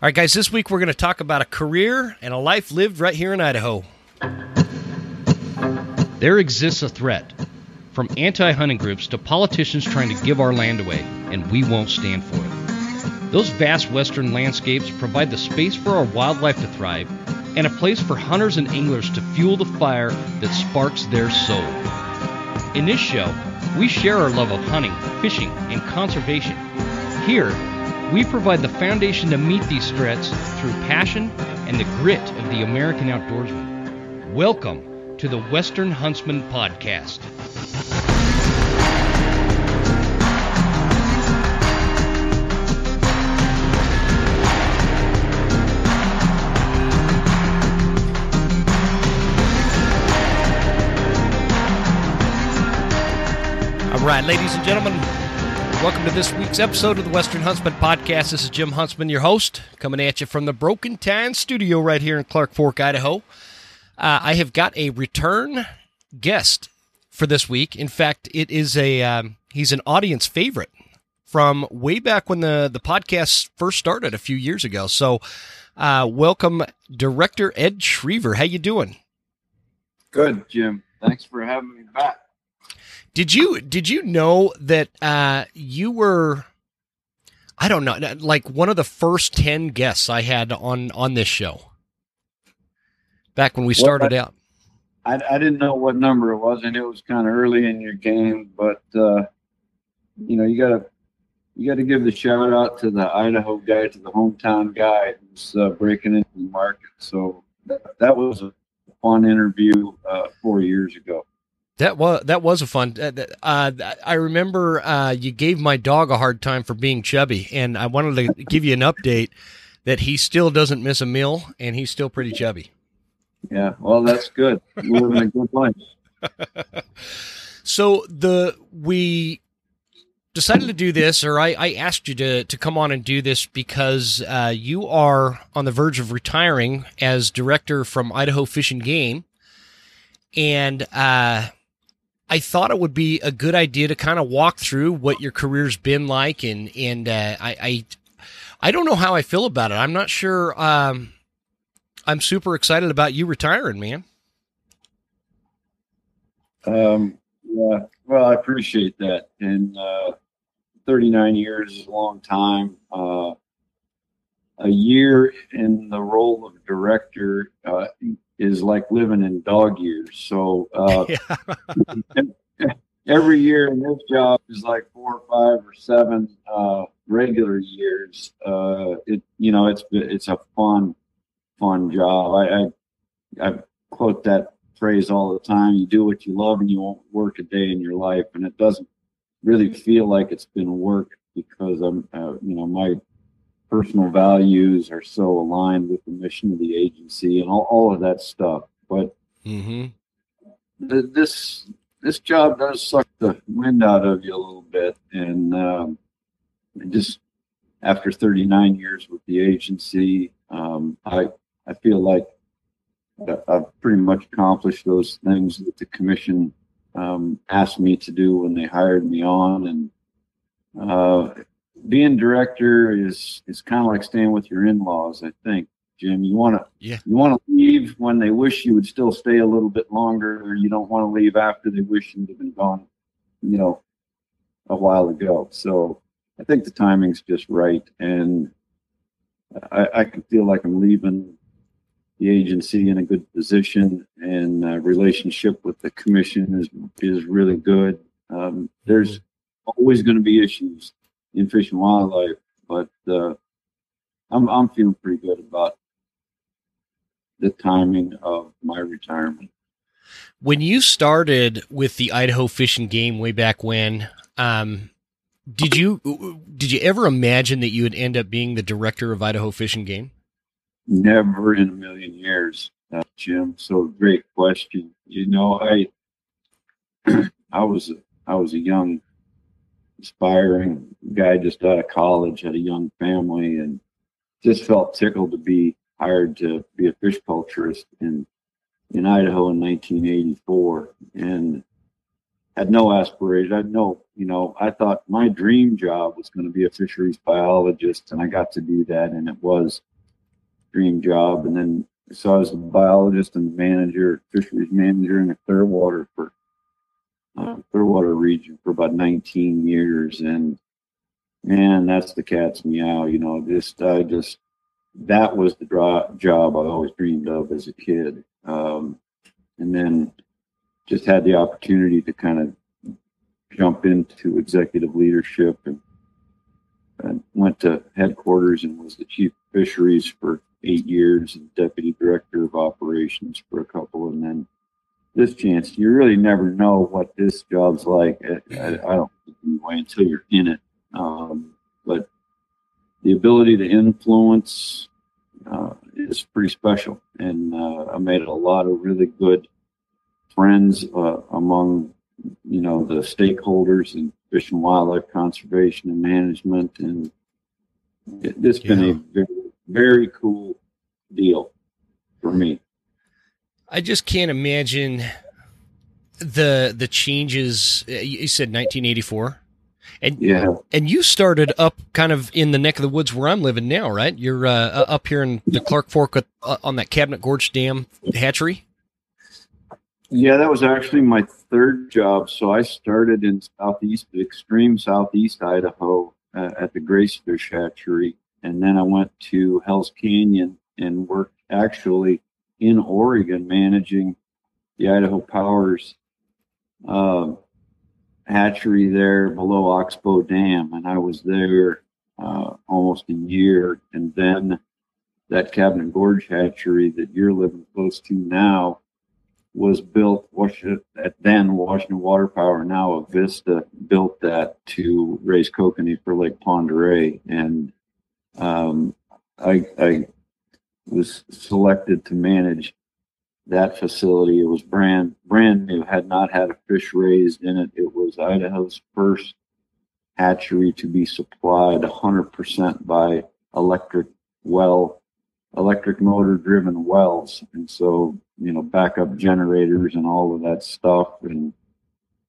All right, guys, this week we're going to talk about a career and a life lived right here in Idaho. There exists a threat from anti hunting groups to politicians trying to give our land away, and we won't stand for it. Those vast western landscapes provide the space for our wildlife to thrive and a place for hunters and anglers to fuel the fire that sparks their soul. In this show, we share our love of hunting, fishing, and conservation. Here, we provide the foundation to meet these threats through passion and the grit of the American outdoorsman. Welcome to the Western Huntsman Podcast. All right, ladies and gentlemen, Welcome to this week's episode of the Western Huntsman Podcast. This is Jim Huntsman, your host, coming at you from the Broken Tines Studio right here in Clark Fork, Idaho. Uh, I have got a return guest for this week. In fact, it is a um, he's an audience favorite from way back when the the podcast first started a few years ago. So, uh, welcome, director Ed Schriever. How you doing? Good, Jim. Thanks for having me back. Did you did you know that uh, you were I don't know like one of the first 10 guests I had on on this show back when we started well, I, out. I, I didn't know what number it was and it was kind of early in your game but uh, you know you got to you got to give the shout out to the Idaho guy to the hometown guy who's uh, breaking into the market so that, that was a fun interview uh, 4 years ago. That was that was a fun. Uh, uh, I remember uh, you gave my dog a hard time for being chubby, and I wanted to give you an update that he still doesn't miss a meal, and he's still pretty chubby. Yeah, well, that's good. You're in a good place. so the we decided to do this, or I, I, asked you to to come on and do this because uh, you are on the verge of retiring as director from Idaho Fish and Game, and uh, I thought it would be a good idea to kind of walk through what your career's been like, and and uh, I, I, I don't know how I feel about it. I'm not sure. Um, I'm super excited about you retiring, man. Um, yeah, well, I appreciate that, and uh, 39 years is a long time. Uh, a year in the role of director uh, is like living in dog years. So uh, every year in this job is like four or five or seven uh, regular years. Uh, it you know it's it's a fun fun job. I, I I quote that phrase all the time. You do what you love, and you won't work a day in your life. And it doesn't really feel like it's been work because I'm uh, you know my personal values are so aligned with the mission of the agency and all, all of that stuff. But mm-hmm. th- this this job does suck the wind out of you a little bit, and um, just after 39 years with the agency, um, I I feel like I've pretty much accomplished those things that the commission um, asked me to do when they hired me on, and uh, being director is is kind of like staying with your in-laws. I think, Jim. You want to yeah. you want to leave when they wish you would still stay a little bit longer, or you don't want to leave after they wish you'd have been gone, you know, a while ago. So I think the timing's just right, and I, I can feel like I'm leaving the agency in a good position, and uh, relationship with the commission is is really good. Um, there's mm-hmm. always going to be issues in fish and wildlife. But uh, I'm I'm feeling pretty good about the timing of my retirement. When you started with the Idaho Fish and Game way back when, um, did you did you ever imagine that you would end up being the director of Idaho Fish and Game? Never in a million years, uh, Jim. So great question. You know, I I was I was a young aspiring guy just out of college, had a young family, and just felt tickled to be hired to be a fish culturist in in Idaho in 1984, and had no aspiration. I no, you know, I thought my dream job was going to be a fisheries biologist, and I got to do that, and it was dream job. And then so I was a biologist and manager, fisheries manager in the Clearwater for uh, Clearwater region for about 19 years. And man, that's the cat's meow. You know, just I just that was the job I always dreamed of as a kid. Um, and then just had the opportunity to kind of jump into executive leadership and, and went to headquarters and was the chief fisheries for eight years and deputy director of operations for a couple and then this chance you really never know what this job's like I, I, I don't think anyway until you're in it um, but the ability to influence uh, is pretty special. And uh, I made a lot of really good friends uh, among, you know, the stakeholders in fish and wildlife conservation and management. And it, this yeah. been a very, very cool deal for me. I just can't imagine the the changes. Uh, you said 1984. And yeah, and you started up kind of in the neck of the woods where I'm living now, right? You're uh, uh up here in the Clark Fork with, uh, on that Cabinet Gorge Dam hatchery. Yeah, that was actually my third job. So I started in southeast, extreme southeast Idaho uh, at the Gracefish hatchery, and then I went to Hell's Canyon and worked actually in Oregon managing the Idaho Powers uh, hatchery there below Oxbow Dam, and I was there uh, almost a year. And then that Cabinet Gorge hatchery that you're living close to now was built. At then Washington Water Power, now Avista, built that to raise kokanee for Lake Oreille, and um, I, I was selected to manage that facility. It was brand brand new, had not had a fish raised in it. It was Idaho's first hatchery to be supplied 100% by electric well, electric motor driven wells, and so you know backup generators and all of that stuff. And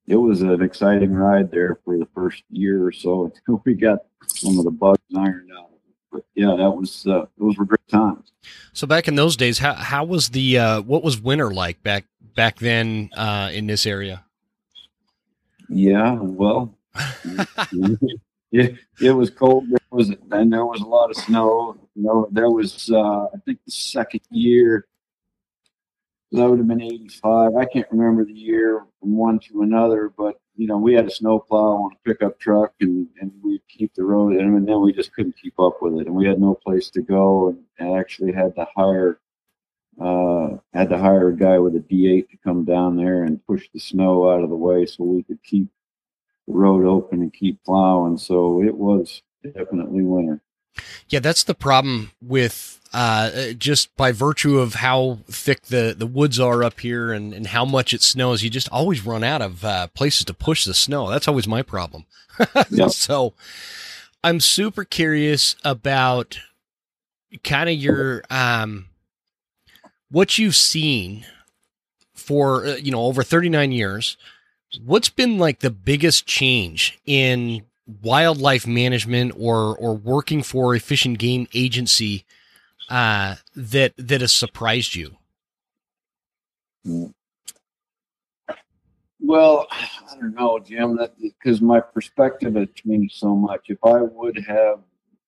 it was an exciting ride there for the first year or so until we got some of the bugs ironed out but yeah, that was uh, those were great times. So back in those days, how how was the uh, what was winter like back back then uh, in this area? Yeah, well, it, it was cold. There was and there was a lot of snow. You know, there was uh, I think the second year that would have been 85. I can't remember the year from one to another, but you know, we had a snowplow on a pickup truck and, and we'd keep the road and then we just couldn't keep up with it. And we had no place to go and, and actually had to hire, uh, had to hire a guy with a D8 to come down there and push the snow out of the way so we could keep the road open and keep plowing. So it was definitely winter. Yeah, that's the problem with uh, just by virtue of how thick the, the woods are up here and, and how much it snows, you just always run out of uh, places to push the snow. That's always my problem. yep. So I'm super curious about kind of your um, what you've seen for uh, you know over 39 years. What's been like the biggest change in wildlife management or or working for a fish and game agency uh, that that has surprised you? Well, I don't know, Jim. That because my perspective has changed so much. If I would have,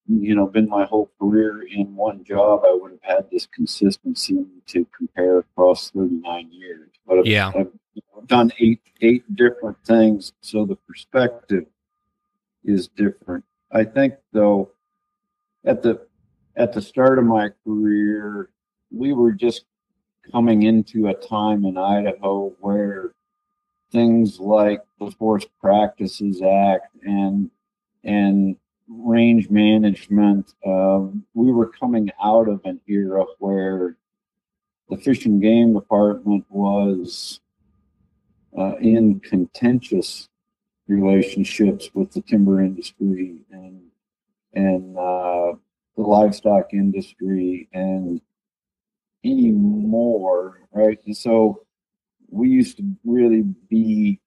you know, been my whole career in one job, I would have had this consistency to compare across 39 years. But I've, yeah, I've, I've done eight eight different things, so the perspective is different. I think, though, at the at the start of my career, we were just coming into a time in Idaho where things like the Forest Practices Act and and range management, uh, we were coming out of an era where the Fish and Game Department was uh, in contentious relationships with the timber industry and and uh, the livestock industry and any more, right? And so we used to really be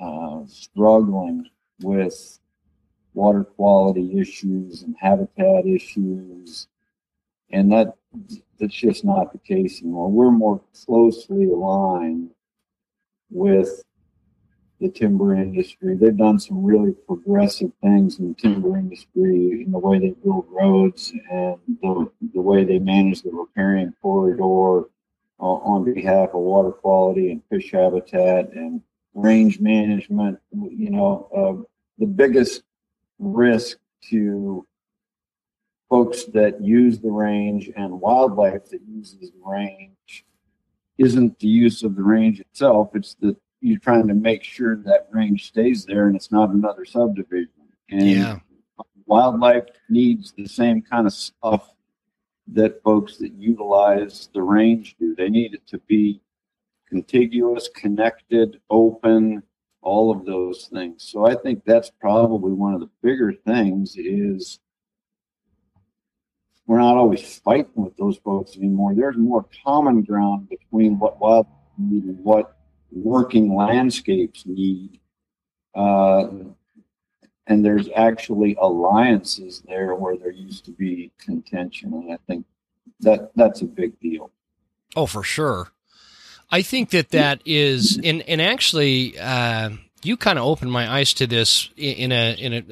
uh, struggling with water quality issues and habitat issues And that that's just not the case anymore. We're more closely aligned with the timber industry. They've done some really progressive things in the timber industry in the way they build roads and the, the way they manage the riparian corridor uh, on behalf of water quality and fish habitat and range management. You know, uh, the biggest risk to folks that use the range and wildlife that uses the range isn't the use of the range itself, it's the you're trying to make sure that range stays there and it's not another subdivision. And yeah. wildlife needs the same kind of stuff that folks that utilize the range do. They need it to be contiguous, connected, open, all of those things. So I think that's probably one of the bigger things is we're not always fighting with those folks anymore. There's more common ground between what wild and what working landscapes need. Uh, and there's actually alliances there where there used to be contention. And I think that that's a big deal. Oh, for sure. I think that that is, and and actually, uh, you kind of opened my eyes to this in a in a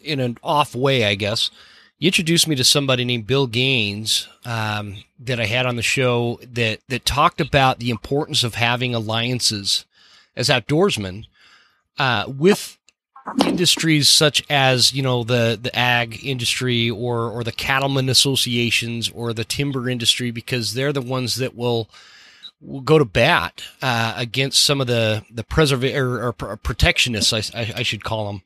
in an off way, I guess. You introduced me to somebody named Bill Gaines um, that I had on the show that that talked about the importance of having alliances as outdoorsmen uh, with industries such as you know the the ag industry or or the cattlemen associations or the timber industry because they're the ones that will will go to bat uh, against some of the the preserva- or, or protectionists, I, I, I, should call them,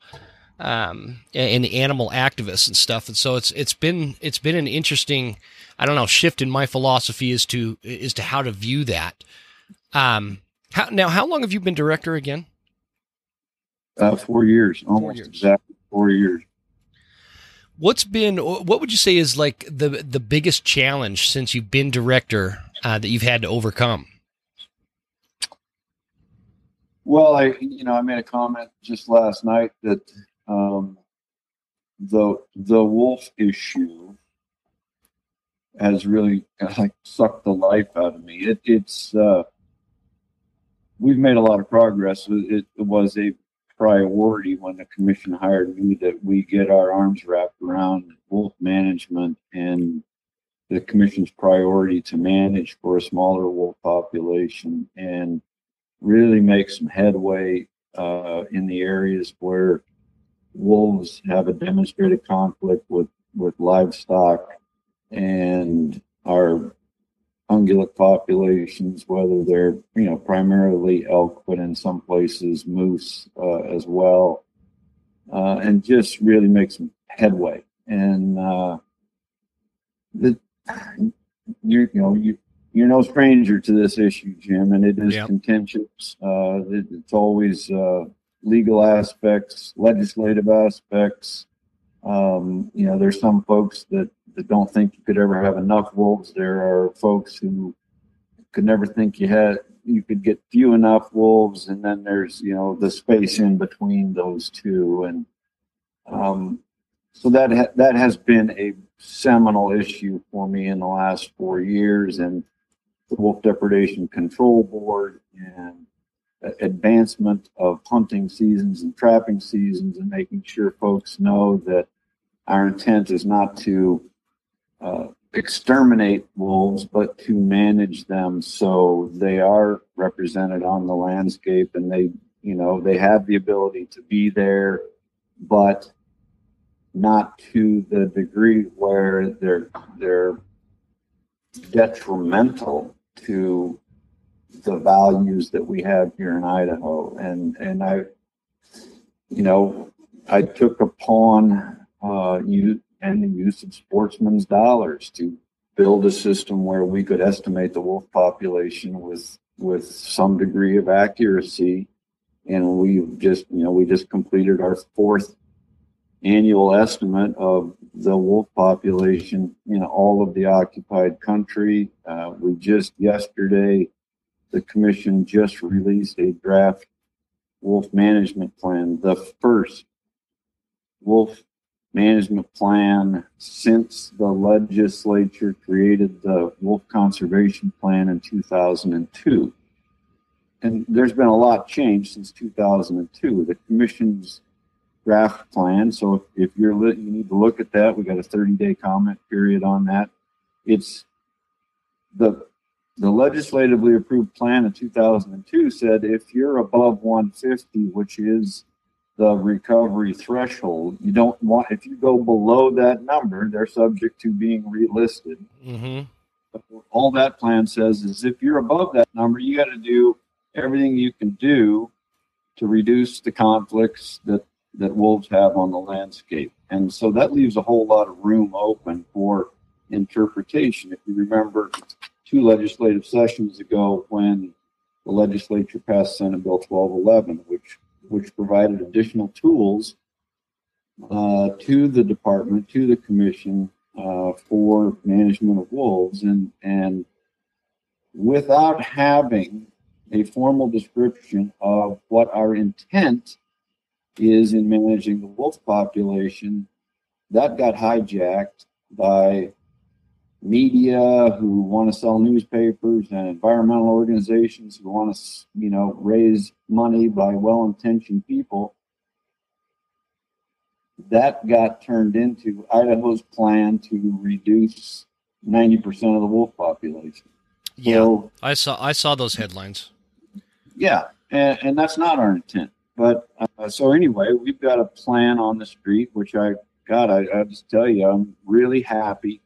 um, and the animal activists and stuff. And so it's it's been it's been an interesting, I don't know, shift in my philosophy as to as to how to view that. Um, how, now, how long have you been director again? Uh, four years, almost four years. exactly four years. What's been what would you say is like the the biggest challenge since you've been director uh, that you've had to overcome? Well, I you know I made a comment just last night that um, the the wolf issue has really like sucked the life out of me. It, it's uh, we've made a lot of progress. It, was a priority when the commission hired me that we get our arms wrapped around wolf management and the commission's priority to manage for a smaller wolf population and really make some headway uh, in the areas where wolves have a demonstrated conflict with, with livestock and our ungulate populations, whether they're you know primarily elk, but in some places moose uh, as well, uh, and just really make some headway. And uh, the you you know you you're no stranger to this issue, Jim, and it is yep. contentious. Uh, it, it's always uh, legal aspects, legislative aspects. Um, you know, there's some folks that, that don't think you could ever have enough wolves. There are folks who could never think you had you could get few enough wolves, and then there's you know the space in between those two, and um, so that ha- that has been a seminal issue for me in the last four years, and the Wolf Depredation Control Board and advancement of hunting seasons and trapping seasons, and making sure folks know that our intent is not to uh, exterminate wolves, but to manage them so they are represented on the landscape and they, you know, they have the ability to be there, but not to the degree where they're they're detrimental to the values that we have here in Idaho. And and I, you know, I took upon uh, you and the use of sportsmen's dollars to build a system where we could estimate the wolf population with with some degree of accuracy. And we just, you know, we just completed our fourth annual estimate of the wolf population in all of the occupied country. Uh, we just yesterday, the commission just released a draft wolf management plan, the first wolf management plan since the legislature created the wolf conservation plan in 2002. And there's been a lot changed since 2002. The commission's draft plan. So if, if you're you need to look at that. We got a 30 day comment period on that. It's the the legislatively approved plan in 2002 said if you're above 150, which is the recovery threshold, you don't want if you go below that number, they're subject to being relisted. Mm-hmm. All that plan says is if you're above that number, you got to do everything you can do to reduce the conflicts that that wolves have on the landscape. And so that leaves a whole lot of room open for interpretation. If you remember two legislative sessions ago when the legislature passed Senate Bill 1211, which which provided additional tools uh, to the department, to the commission uh, for management of wolves, and and without having a formal description of what our intent is in managing the wolf population, that got hijacked by media who want to sell newspapers and environmental organizations who want to, you know, raise money by well-intentioned people. That got turned into Idaho's plan to reduce 90% of the wolf population. Yeah, so, I saw I saw those headlines. Yeah, and, and that's not our intent. But uh, so anyway, we've got a plan on the street, which I, God, I, I just tell you, I'm really happy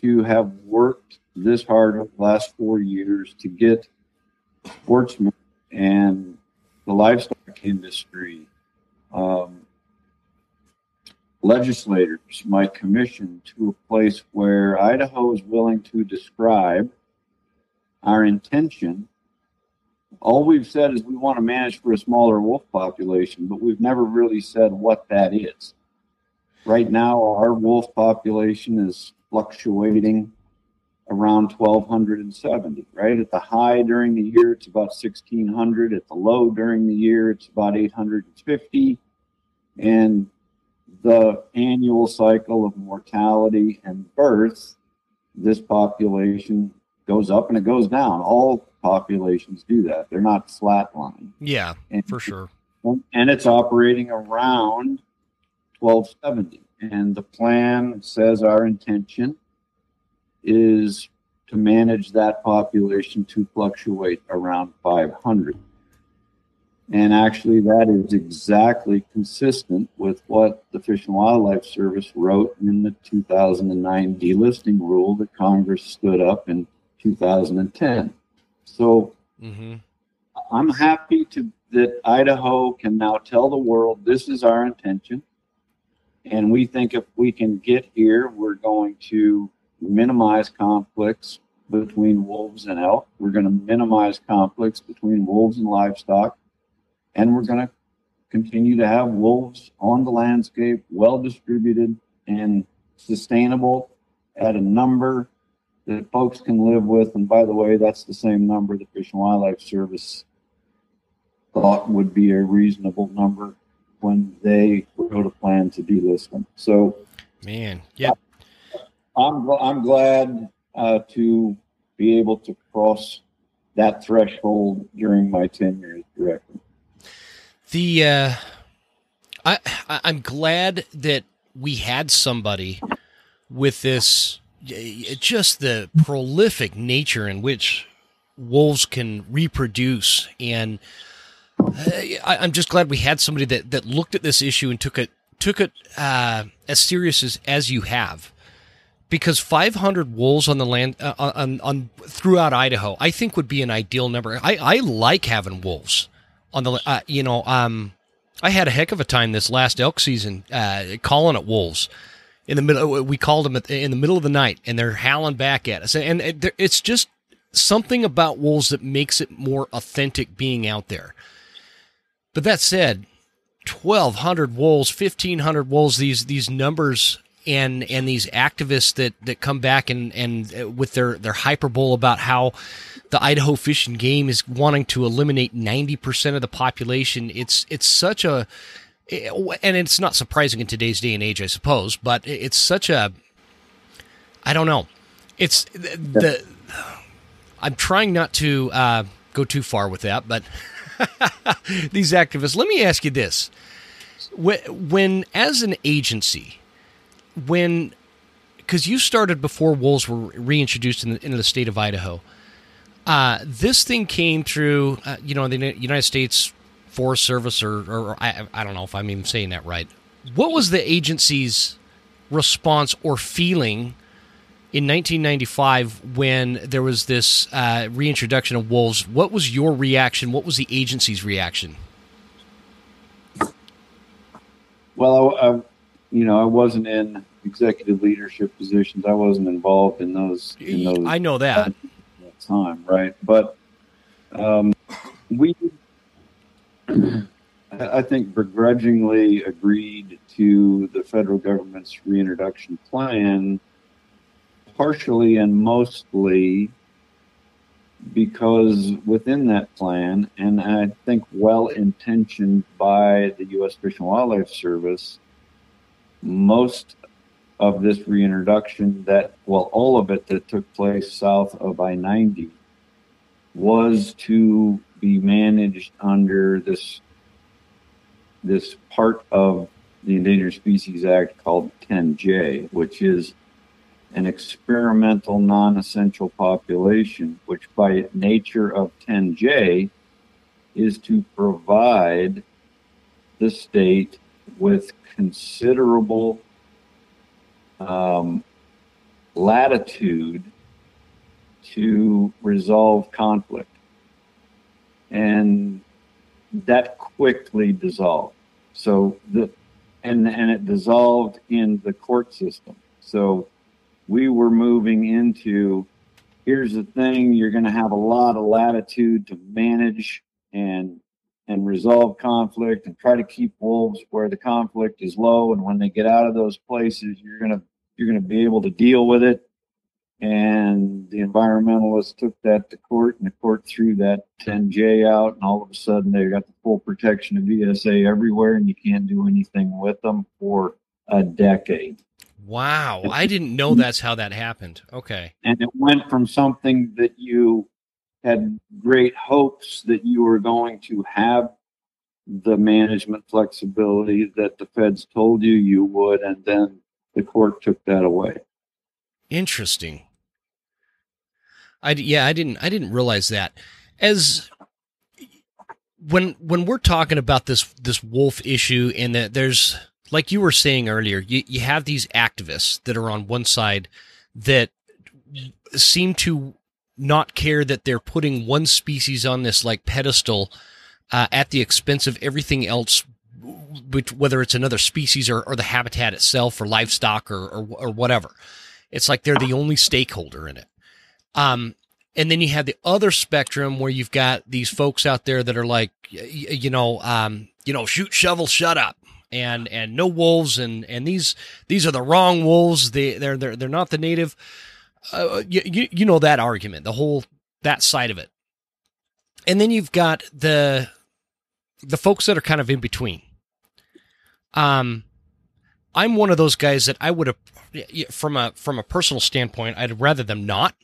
to have worked this hard over the last four years to get sportsmen and the livestock industry, um, legislators, my commission to a place where Idaho is willing to describe our intention all we've said is we want to manage for a smaller wolf population, but we've never really said what that is. Right now, our wolf population is fluctuating around 1270, right? At the high during the year, it's about 1600. At the low during the year, it's about 850. And the annual cycle of mortality and birth, this population goes up and it goes down. All populations do that. They're not flatline. Yeah, and, for sure. And it's operating around 1270. And the plan says our intention is to manage that population to fluctuate around 500. And actually, that is exactly consistent with what the Fish and Wildlife Service wrote in the 2009 delisting rule that Congress stood up in 2010. So mm-hmm. I'm happy to that Idaho can now tell the world this is our intention. And we think if we can get here, we're going to minimize conflicts between wolves and elk. We're going to minimize conflicts between wolves and livestock. And we're going to continue to have wolves on the landscape, well distributed and sustainable at a number that folks can live with. And by the way, that's the same number the Fish and Wildlife Service thought would be a reasonable number when they wrote a plan to delist them. So, man, yeah, I'm I'm glad uh, to be able to cross that threshold during my tenure as director. The uh, I I'm glad that we had somebody with this just the prolific nature in which wolves can reproduce and I, am just glad we had somebody that, that looked at this issue and took it took it uh, as serious as, as you have because 500 wolves on the land uh, on, on throughout Idaho I think would be an ideal number I, I like having wolves on the uh, you know um I had a heck of a time this last elk season uh, calling it wolves in the middle. We called them in the middle of the night, and they're howling back at us. And it's just something about wolves that makes it more authentic being out there. But that said, twelve hundred wolves, fifteen hundred wolves. These these numbers and and these activists that that come back and and uh, with their their hyperbole about how the Idaho Fish and Game is wanting to eliminate 90% of the population. It's it's such a and it's not surprising in today's day and age, I suppose, but it's such a, I don't know, it's the, the I'm trying not to uh, go too far with that, but these activists. Let me ask you this: when, when as an agency, when because you started before wolves were reintroduced in the, into the state of Idaho. Uh, this thing came through, uh, you know, the United States Forest Service, or, or, I, I, don't know if I'm even saying that right. What was the agency's response or feeling in 1995 when there was this uh, reintroduction of wolves? What was your reaction? What was the agency's reaction? Well, I, I, you know, I wasn't in executive leadership positions. I wasn't involved in those. In those I know that. At that time, right? But um, we, I think, begrudgingly agreed to the federal government's reintroduction plan, partially and mostly because within that plan, and I think well intentioned by the U.S. Fish and Wildlife Service, most of this reintroduction that, well, all of it that took place south of I 90 was to be managed under this this part of the Endangered Species Act called 10J, which is an experimental non-essential population, which by nature of 10J is to provide the state with considerable um, latitude to resolve conflict. And that quickly dissolved. So the and and it dissolved in the court system. So we were moving into here's the thing, you're gonna have a lot of latitude to manage and and resolve conflict and try to keep wolves where the conflict is low and when they get out of those places you're going to you're going to be able to deal with it. And the environmentalists took that to court, and the court threw that 10J out, and all of a sudden they got the full protection of ESA everywhere, and you can't do anything with them for a decade. Wow, I didn't know that's how that happened. Okay. And it went from something that you had great hopes that you were going to have the management flexibility that the feds told you you would, and then the court took that away. Interesting. I yeah, I didn't I didn't realize that. As when when we're talking about this this wolf issue and that there's like you were saying earlier, you, you have these activists that are on one side that seem to not care that they're putting one species on this like pedestal uh, at the expense of everything else whether it's another species or, or the habitat itself or livestock or, or, or whatever. It's like they're the only stakeholder in it. Um, and then you have the other spectrum where you've got these folks out there that are like, you know, um, you know, shoot, shovel, shut up, and and no wolves, and and these these are the wrong wolves. They they're they're they're not the native. Uh, you, you you know that argument, the whole that side of it, and then you've got the the folks that are kind of in between. Um, I'm one of those guys that I would have, from a from a personal standpoint, I'd rather them not.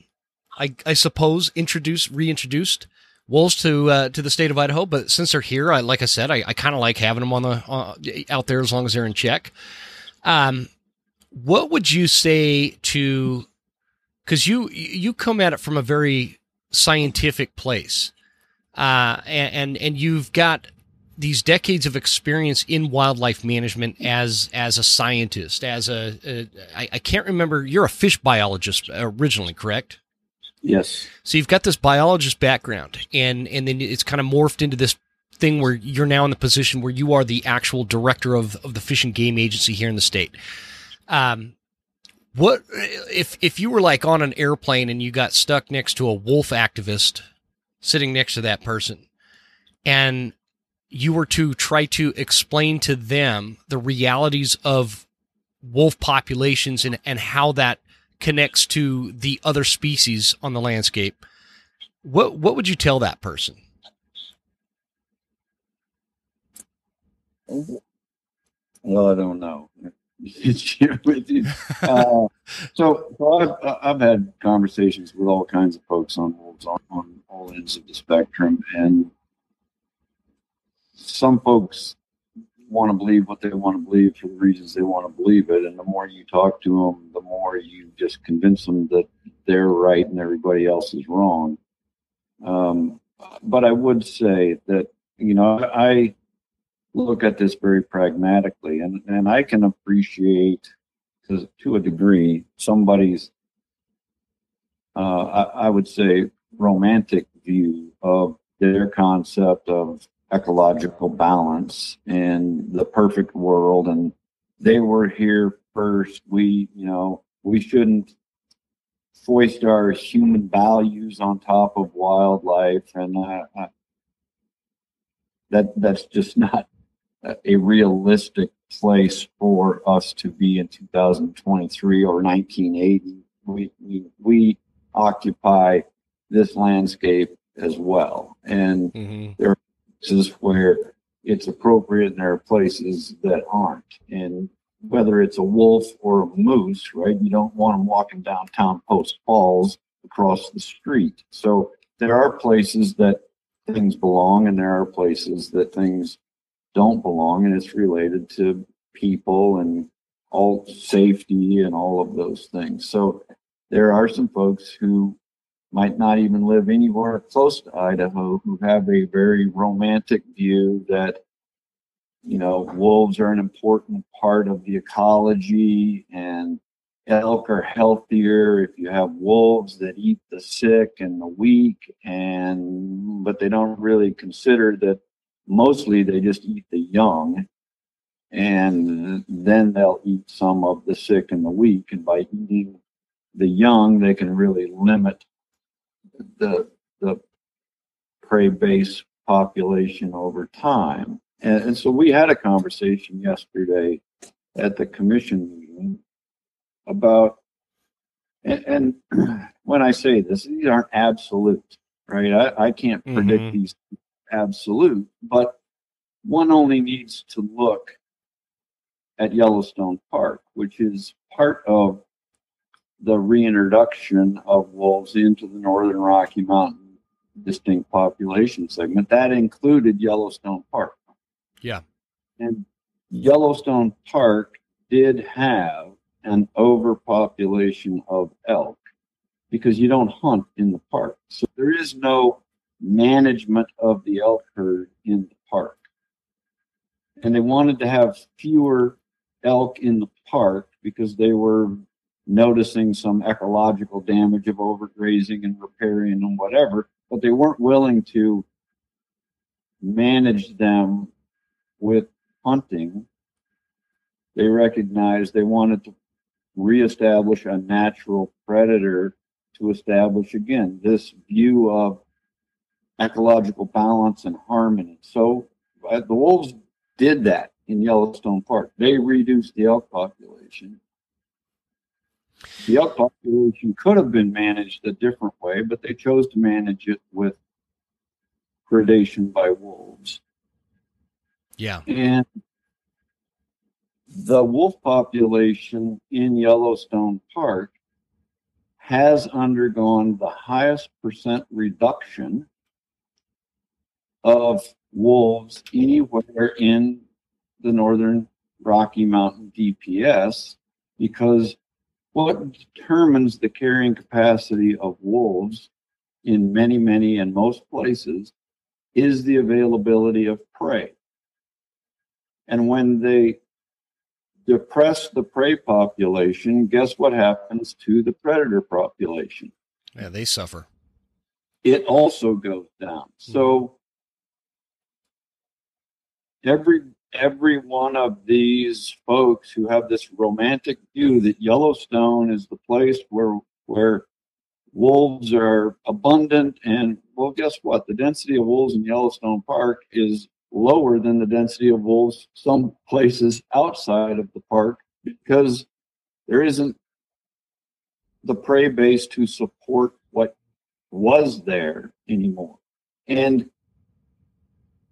I I suppose introduce reintroduced wolves to uh, to the state of Idaho, but since they're here, I like I said, I, I kind of like having them on the uh, out there as long as they're in check. Um, what would you say to? Because you you come at it from a very scientific place, uh, and, and and you've got these decades of experience in wildlife management as as a scientist, as a, a I, I can't remember. You're a fish biologist originally, correct? Yes. So you've got this biologist background, and and then it's kind of morphed into this thing where you're now in the position where you are the actual director of of the Fish and Game Agency here in the state. Um, what if if you were like on an airplane and you got stuck next to a wolf activist sitting next to that person, and you were to try to explain to them the realities of wolf populations and, and how that connects to the other species on the landscape, what what would you tell that person? Well, I don't know. uh, so, so I've, I've had conversations with all kinds of folks on on, on all ends of the spectrum, and some folks want to believe what they want to believe for the reasons they want to believe it. And the more you talk to them, the more you just convince them that they're right and everybody else is wrong. Um, but I would say that, you know, I look at this very pragmatically and, and I can appreciate to, to a degree somebody's, uh, I, I would say, romantic view of their concept of ecological balance and the perfect world. And they were here first. We you know we shouldn't foist our human values on top of wildlife. And uh, that that's just not a realistic place for us to be in 2023 or 1980 we we, we occupy this landscape as well. And mm-hmm. there places where it's appropriate and there are places that aren't. And whether it's a wolf or a moose, right? You don't want them walking downtown Post Falls across the street. So there are places that things belong and there are places that things don't belong. And it's related to people and all safety and all of those things. So there are some folks who might not even live anywhere close to Idaho who have a very romantic view that you know wolves are an important part of the ecology and elk are healthier if you have wolves that eat the sick and the weak and but they don't really consider that mostly they just eat the young and then they'll eat some of the sick and the weak. And by eating the young they can really limit the the prey base population over time. And, and so we had a conversation yesterday at the commission meeting about and, and when I say this, these aren't absolute, right? I, I can't predict mm-hmm. these absolute, but one only needs to look at Yellowstone Park, which is part of the reintroduction of wolves into the northern Rocky Mountain distinct population segment. That included Yellowstone Park. Yeah. And Yellowstone Park did have an overpopulation of elk because you don't hunt in the park. So there is no management of the elk herd in the park. And they wanted to have fewer elk in the park because they were noticing some ecological damage of overgrazing and riparian and whatever, but they weren't willing to manage them with hunting. They recognized they wanted to reestablish a natural predator to establish again this view of ecological balance and harmony. So uh, the wolves did that in Yellowstone Park. They reduced the elk population the elk population could have been managed a different way, but they chose to manage it with predation by wolves. Yeah. And the wolf population in Yellowstone Park has undergone the highest percent reduction of wolves anywhere in the northern Rocky Mountain DPS because what determines the carrying capacity of wolves in many, many, and most places is the availability of prey. And when they depress the prey population, guess what happens to the predator population? Yeah, they suffer. It also goes down. So hmm. every every one of these folks who have this romantic view that Yellowstone is the place where where wolves are abundant and well guess what? The density of wolves in Yellowstone Park is lower than the density of wolves some places outside of the park because there isn't the prey base to support what was there anymore. And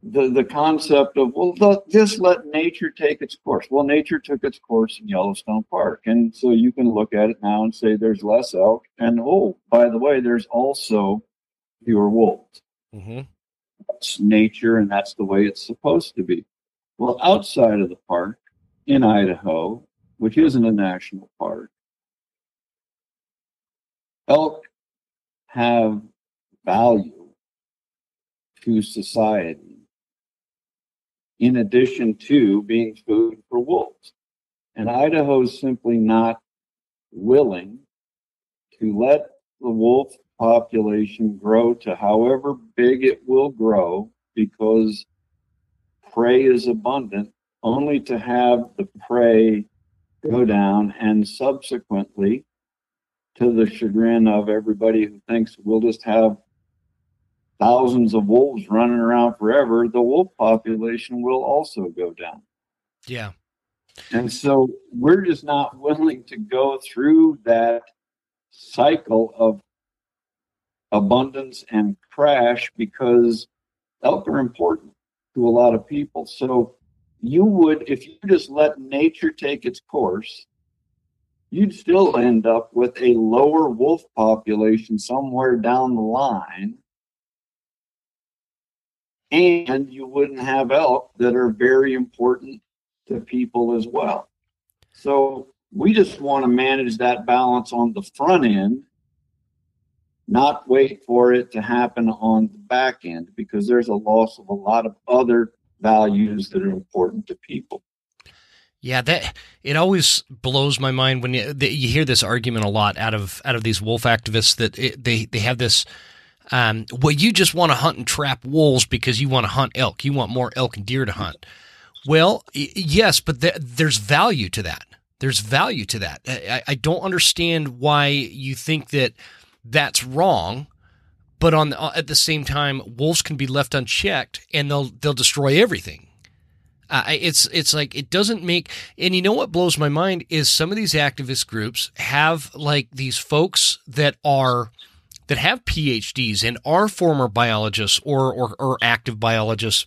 the the concept of well let, just let nature take its course. Well nature took its course in yellowstone park. And so you can look at it now and say there's less elk and oh by the way there's also fewer wolves. Mm-hmm. that's nature and that's the way it's supposed to be. Well outside of the park in idaho which isn't a national park elk have value to society in addition to being food for wolves. And Idaho is simply not willing to let the wolf population grow to however big it will grow because prey is abundant, only to have the prey go down and subsequently to the chagrin of everybody who thinks we'll just have thousands of wolves running around forever, the wolf population will also go down. Yeah. And so we're just not willing to go through that cycle of abundance and crash because elk are important to a lot of people. So you would, if you just let nature take its course, you'd still end up with a lower wolf population somewhere down the line and you wouldn't have elk that are very important to people as well. So we just want to manage that balance on the front end, not wait for it to happen on the back end because there's a loss of a lot of other values that are important to people. Yeah, that it always blows my mind when you, you hear this argument a lot out of out of these wolf activists that it, they they have this um, well, you just want to hunt and trap wolves because you want to hunt elk. You want more elk and deer to hunt. Well, yes, but th- there's value to that. There's value to that. I, I don't understand why you think that that's wrong, but on the, at the same time, wolves can be left unchecked and they'll they'll destroy everything. Uh, it's it's like it doesn't make and you know what blows my mind is some of these activist groups have like these folks that are that have PhDs and are former biologists or, or, or active biologists,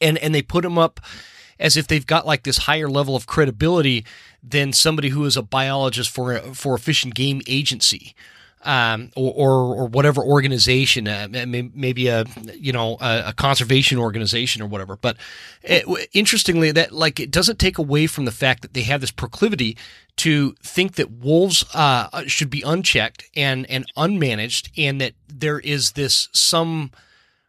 and, and they put them up as if they've got like this higher level of credibility than somebody who is a biologist for a, for a fish and game agency um, or, or, or whatever organization, uh, maybe a you know a, a, conservation organization or whatever. But it, interestingly, that like it doesn't take away from the fact that they have this proclivity to think that wolves uh, should be unchecked and and unmanaged, and that there is this some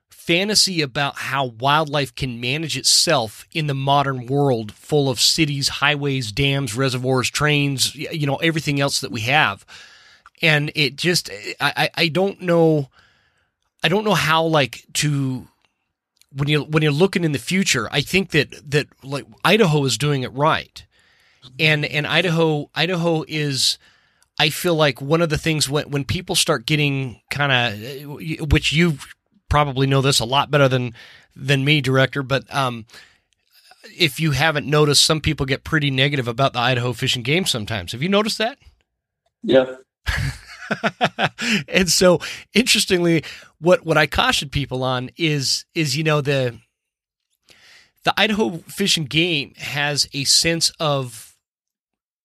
fantasy about how wildlife can manage itself in the modern world full of cities, highways, dams, reservoirs, trains, you know, everything else that we have and it just I, I don't know I don't know how like to when you when you're looking in the future I think that that like Idaho is doing it right. And and Idaho Idaho is I feel like one of the things when when people start getting kind of which you probably know this a lot better than than me director but um if you haven't noticed some people get pretty negative about the Idaho Fish and Game sometimes. Have you noticed that? Yeah and so interestingly what what I caution people on is is you know the the Idaho Fish and Game has a sense of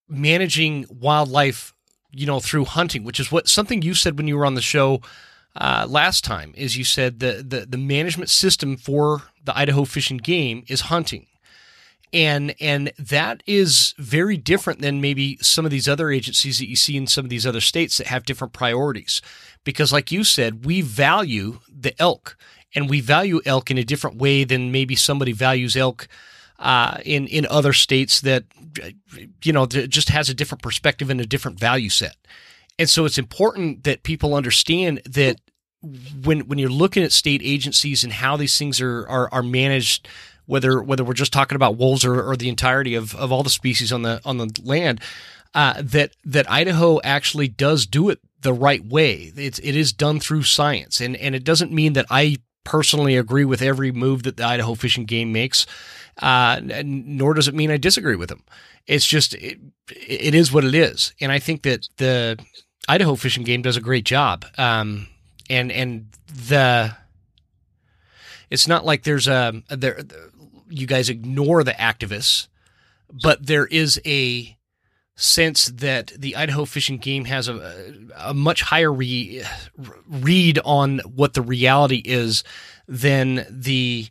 managing wildlife you know through hunting which is what something you said when you were on the show uh, last time is you said the, the the management system for the Idaho Fish and Game is hunting and and that is very different than maybe some of these other agencies that you see in some of these other states that have different priorities. Because like you said we value the elk and we value elk in a different way than maybe somebody values elk uh, in in other states that you know just has a different perspective and a different value set. And so it's important that people understand that when when you're looking at state agencies and how these things are are, are managed whether whether we're just talking about wolves or, or the entirety of, of all the species on the on the land, uh, that that Idaho actually does do it the right way. It's it is done through science, and and it doesn't mean that I personally agree with every move that the Idaho Fish and Game makes, uh, nor does it mean I disagree with them. It's just it, it is what it is, and I think that the Idaho Fish and Game does a great job. Um, and and the it's not like there's a there you guys ignore the activists, but there is a sense that the Idaho Fish and Game has a, a much higher re, read on what the reality is than the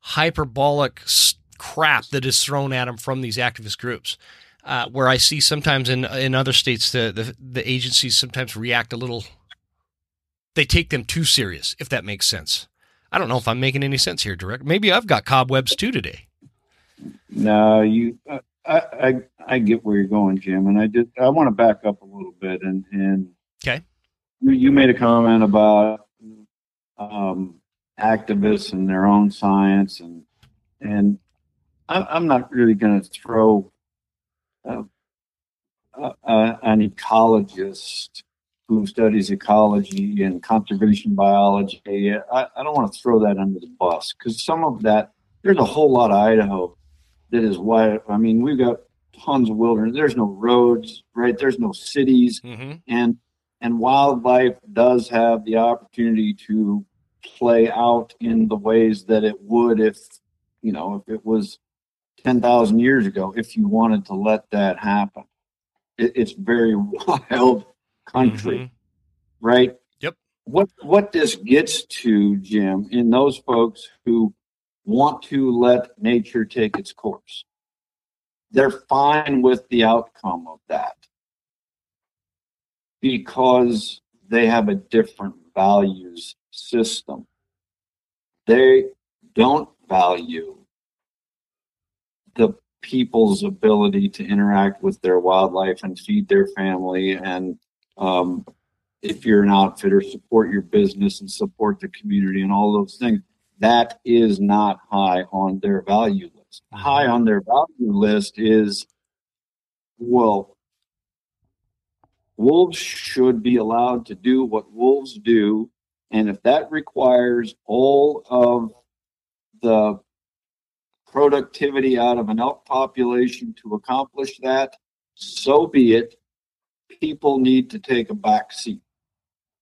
hyperbolic crap that is thrown at them from these activist groups. Uh, where I see sometimes in in other states the, the the agencies sometimes react a little. They take them too serious, if that makes sense. I don't know if I'm making any sense here, direct. Maybe I've got cobwebs too today. No, you. Uh, I, I I get where you're going, Jim, and I just I want to back up a little bit and and okay. You, made a comment about um, activists and their own science, and and I, I'm not really going to throw uh, uh, uh, an ecologist who studies ecology and conservation biology. I, I don't want to throw that under the bus because some of that there's a whole lot of Idaho that is why I mean we've got tons of wilderness. There's no roads, right? There's no cities, mm-hmm. and and wildlife does have the opportunity to play out in the ways that it would if you know if it was ten thousand years ago. If you wanted to let that happen, it, it's very wild country, mm-hmm. right? Yep. What what this gets to, Jim, in those folks who want to let nature take its course they're fine with the outcome of that because they have a different values system. They don't value the people's ability to interact with their wildlife and feed their family and um, if you're an outfitter support your business and support the community and all those things that is not high on their value list. high on their value list is well, wolves should be allowed to do what wolves do. And if that requires all of the productivity out of an elk population to accomplish that, so be it. People need to take a back seat.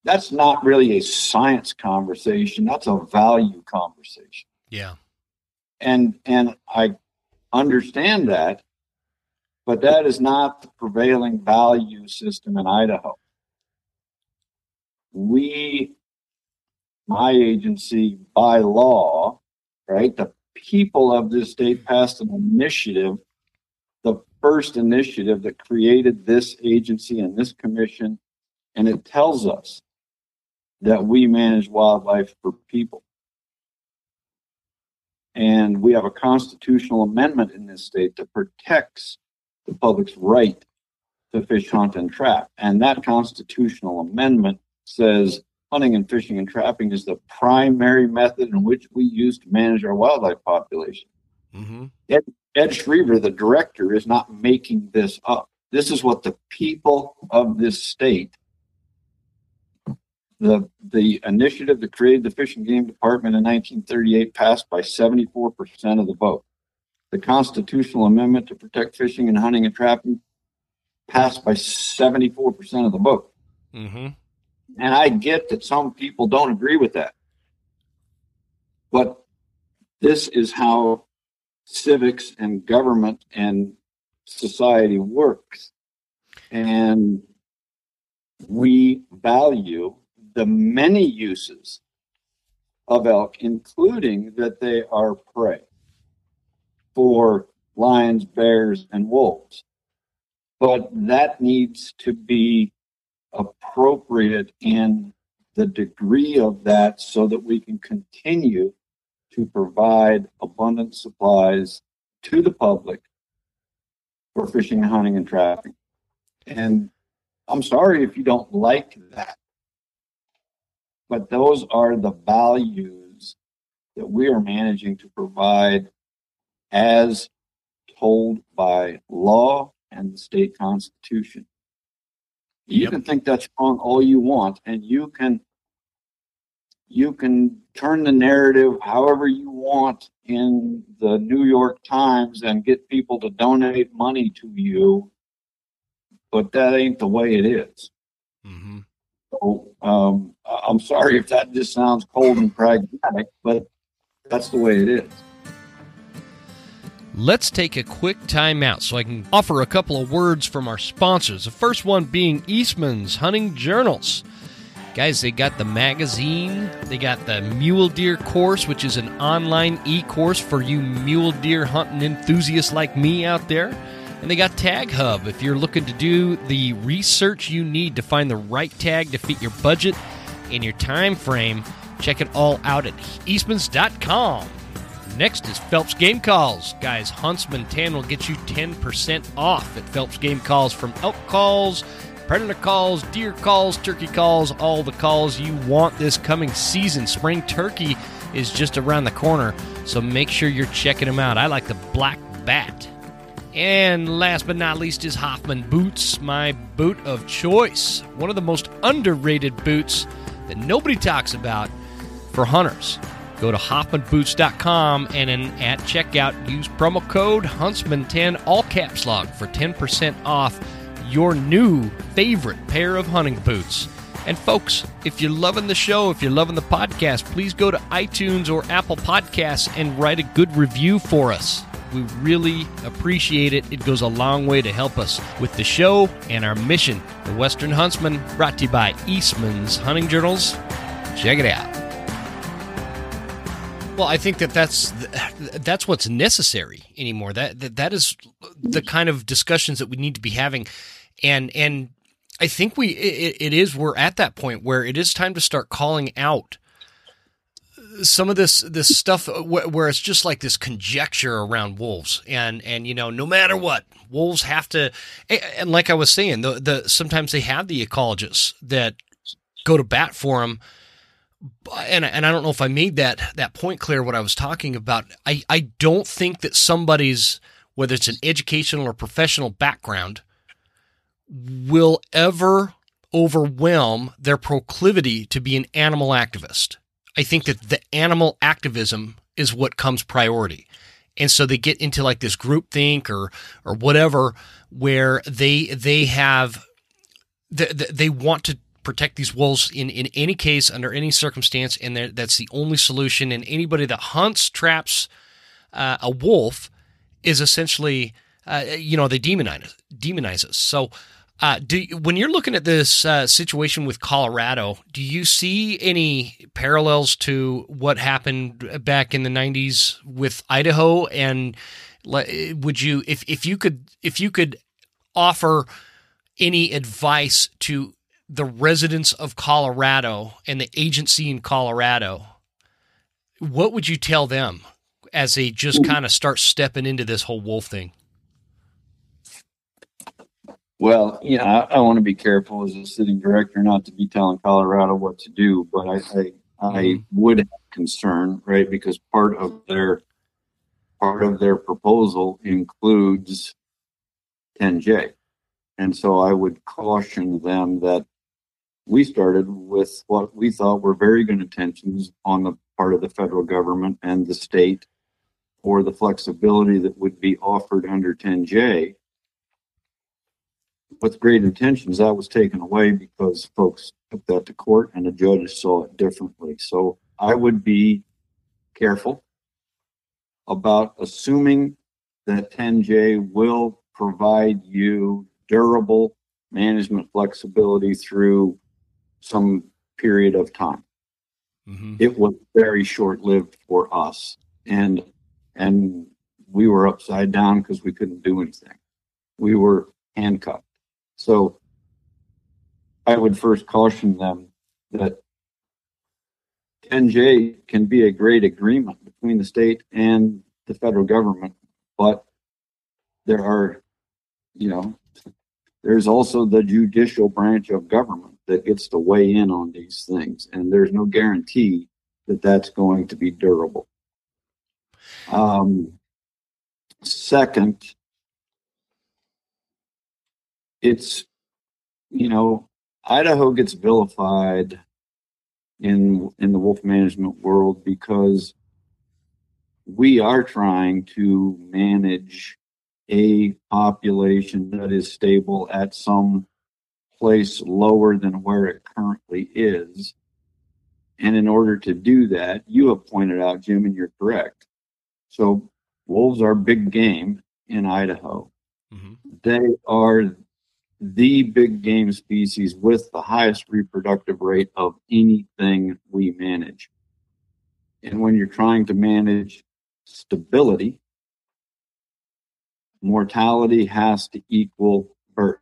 That's not really a science conversation, that's a value conversation. Yeah and and I understand that, but that is not the prevailing value system in Idaho. We, my agency, by law, right, the people of this state passed an initiative, the first initiative that created this agency and this commission, and it tells us that we manage wildlife for people. And we have a constitutional amendment in this state that protects the public's right to fish, hunt, and trap. And that constitutional amendment says hunting and fishing and trapping is the primary method in which we use to manage our wildlife population. Mm-hmm. Ed, Ed Schriever, the director, is not making this up. This is what the people of this state the, the initiative that created the Fish and Game Department in 1938 passed by 74% of the vote. The constitutional amendment to protect fishing and hunting and trapping passed by 74% of the vote. Mm-hmm. And I get that some people don't agree with that. But this is how civics and government and society works. And we value the many uses of elk, including that they are prey for lions, bears, and wolves. But that needs to be appropriate in the degree of that so that we can continue to provide abundant supplies to the public for fishing, hunting, and trapping. And I'm sorry if you don't like that but those are the values that we are managing to provide as told by law and the state constitution. You yep. can think that's wrong all you want, and you can you can turn the narrative however you want in the New York Times and get people to donate money to you, but that ain't the way it is. Mm-hmm. So um, I'm sorry if that just sounds cold and pragmatic, but that's the way it is. Let's take a quick time out so I can offer a couple of words from our sponsors. The first one being Eastman's Hunting Journals. Guys, they got the magazine, they got the Mule Deer course, which is an online e course for you mule deer hunting enthusiasts like me out there. And they got Tag Hub if you're looking to do the research you need to find the right tag to fit your budget and your time frame. Check it all out at eastmans.com. Next is Phelps Game Calls. Guys, Huntsman 10 will get you 10% off at Phelps Game Calls from elk calls, predator calls, deer calls, turkey calls, all the calls you want this coming season. Spring turkey is just around the corner, so make sure you're checking them out. I like the Black Bat. And last but not least is Hoffman Boots, my boot of choice. One of the most underrated boots that nobody talks about for hunters. Go to hoffmanboots.com and at checkout use promo code Huntsman10 all caps lock for 10% off your new favorite pair of hunting boots. And folks, if you're loving the show, if you're loving the podcast, please go to iTunes or Apple Podcasts and write a good review for us. We really appreciate it. It goes a long way to help us with the show and our mission. The Western Huntsman, brought to you by Eastman's Hunting Journals. Check it out. Well, I think that that's that's what's necessary anymore. That that, that is the kind of discussions that we need to be having, and and I think we it, it is we're at that point where it is time to start calling out some of this this stuff where it's just like this conjecture around wolves. And and you know no matter what wolves have to and like I was saying the the sometimes they have the ecologists that go to bat for them and and I don't know if I made that that point clear what I was talking about. I I don't think that somebody's whether it's an educational or professional background will ever overwhelm their proclivity to be an animal activist. I think that the animal activism is what comes priority. And so they get into like this group think or or whatever where they they have they, they want to protect these wolves in, in any case under any circumstance and that's the only solution. And anybody that hunts traps uh, a wolf is essentially uh, you know they demonize demonize us. So uh, do when you're looking at this uh, situation with Colorado, do you see any parallels to what happened back in the '90s with Idaho? And would you, if if you could, if you could offer any advice to the residents of Colorado and the agency in Colorado, what would you tell them as they just kind of start stepping into this whole wolf thing? Well, yeah, I, I want to be careful as a sitting director not to be telling Colorado what to do, but I, I, I mm-hmm. would have concern, right? Because part of their part of their proposal includes 10J. And so I would caution them that we started with what we thought were very good intentions on the part of the federal government and the state for the flexibility that would be offered under 10J with great intentions, that was taken away because folks took that to court and the judge saw it differently. So I would be careful about assuming that 10J will provide you durable management flexibility through some period of time. Mm-hmm. It was very short lived for us. And and we were upside down because we couldn't do anything. We were handcuffed. So I would first caution them that 10J can be a great agreement between the state and the federal government, but there are, you know, there's also the judicial branch of government that gets to weigh in on these things, and there's no guarantee that that's going to be durable. Um, second, it's you know Idaho gets vilified in in the wolf management world because we are trying to manage a population that is stable at some place lower than where it currently is And in order to do that, you have pointed out, Jim, and you're correct. So wolves are big game in Idaho. Mhm. They are the big game species with the highest reproductive rate of anything we manage. And when you're trying to manage stability, mortality has to equal birth.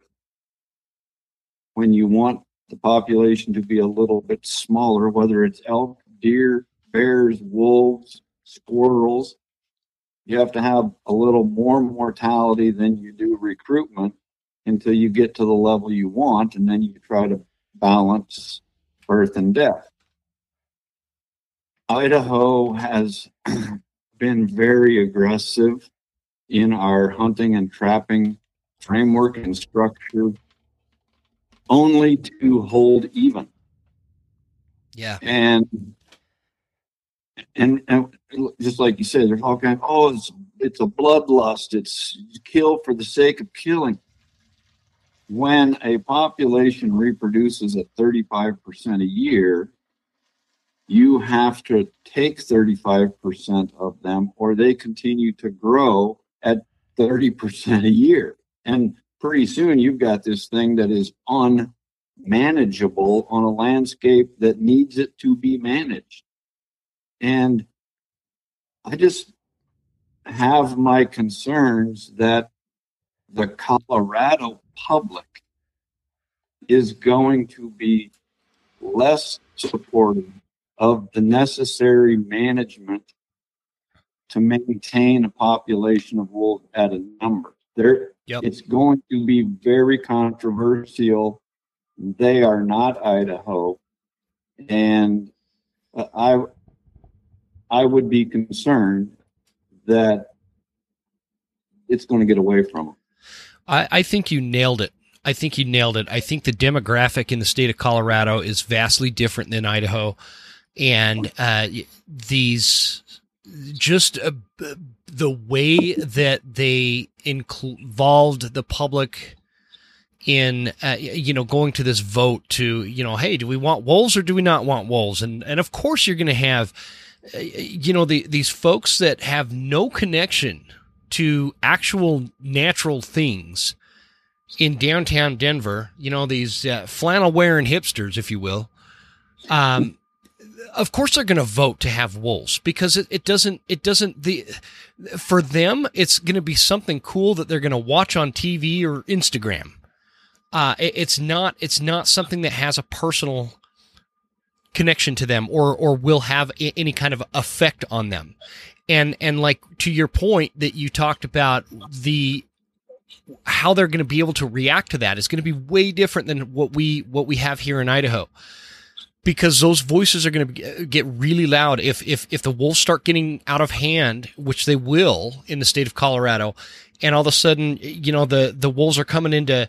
When you want the population to be a little bit smaller, whether it's elk, deer, bears, wolves, squirrels, you have to have a little more mortality than you do recruitment until you get to the level you want, and then you try to balance birth and death. Idaho has been very aggressive in our hunting and trapping framework and structure only to hold even Yeah. and and and just like you said, there's all kind. Oh, it's it's a bloodlust. It's kill for the sake of killing. When a population reproduces at 35% a year, you have to take 35% of them, or they continue to grow at 30% a year. And pretty soon you've got this thing that is unmanageable on a landscape that needs it to be managed. And I just have my concerns that the Colorado public is going to be less supportive of the necessary management to maintain a population of wolves at a number. There, Yep. it's going to be very controversial. They are not Idaho, and uh, I, I would be concerned that it's going to get away from them. I, I think you nailed it. I think you nailed it. I think the demographic in the state of Colorado is vastly different than Idaho, and uh, these just uh, the way that they involved the public in uh, you know going to this vote to you know hey do we want wolves or do we not want wolves and and of course you're going to have uh, you know the, these folks that have no connection to actual natural things in downtown Denver, you know, these uh, flannel wearing hipsters, if you will, um, of course they're going to vote to have wolves because it, it doesn't, it doesn't, the, for them, it's going to be something cool that they're going to watch on TV or Instagram. Uh, it- it's not, it's not something that has a personal connection to them or, or will have any kind of effect on them. And, and like to your point that you talked about the how they're going to be able to react to that is going to be way different than what we what we have here in Idaho. Because those voices are going to get really loud. If if if the wolves start getting out of hand which they will in the state of Colorado and all of a sudden you know the the wolves are coming into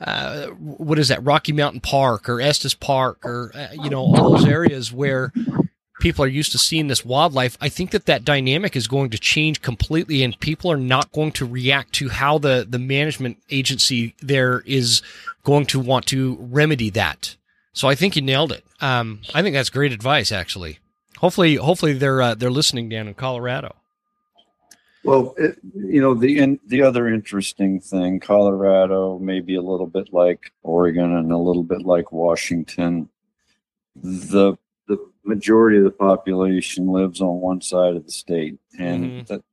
uh, what is that Rocky Mountain Park or Estes Park or uh, you know all those areas where people are used to seeing this wildlife, I think that that dynamic is going to change completely, and people are not going to react to how the the management agency there is going to want to remedy that. So I think you nailed it. Um, I think that's great advice, actually. Hopefully, hopefully they're uh, they're listening down in Colorado. Well, it, you know, the in, the other interesting thing, Colorado may be a little bit like Oregon and a little bit like Washington. The majority of the population lives on one side of the state, and Mhm. that's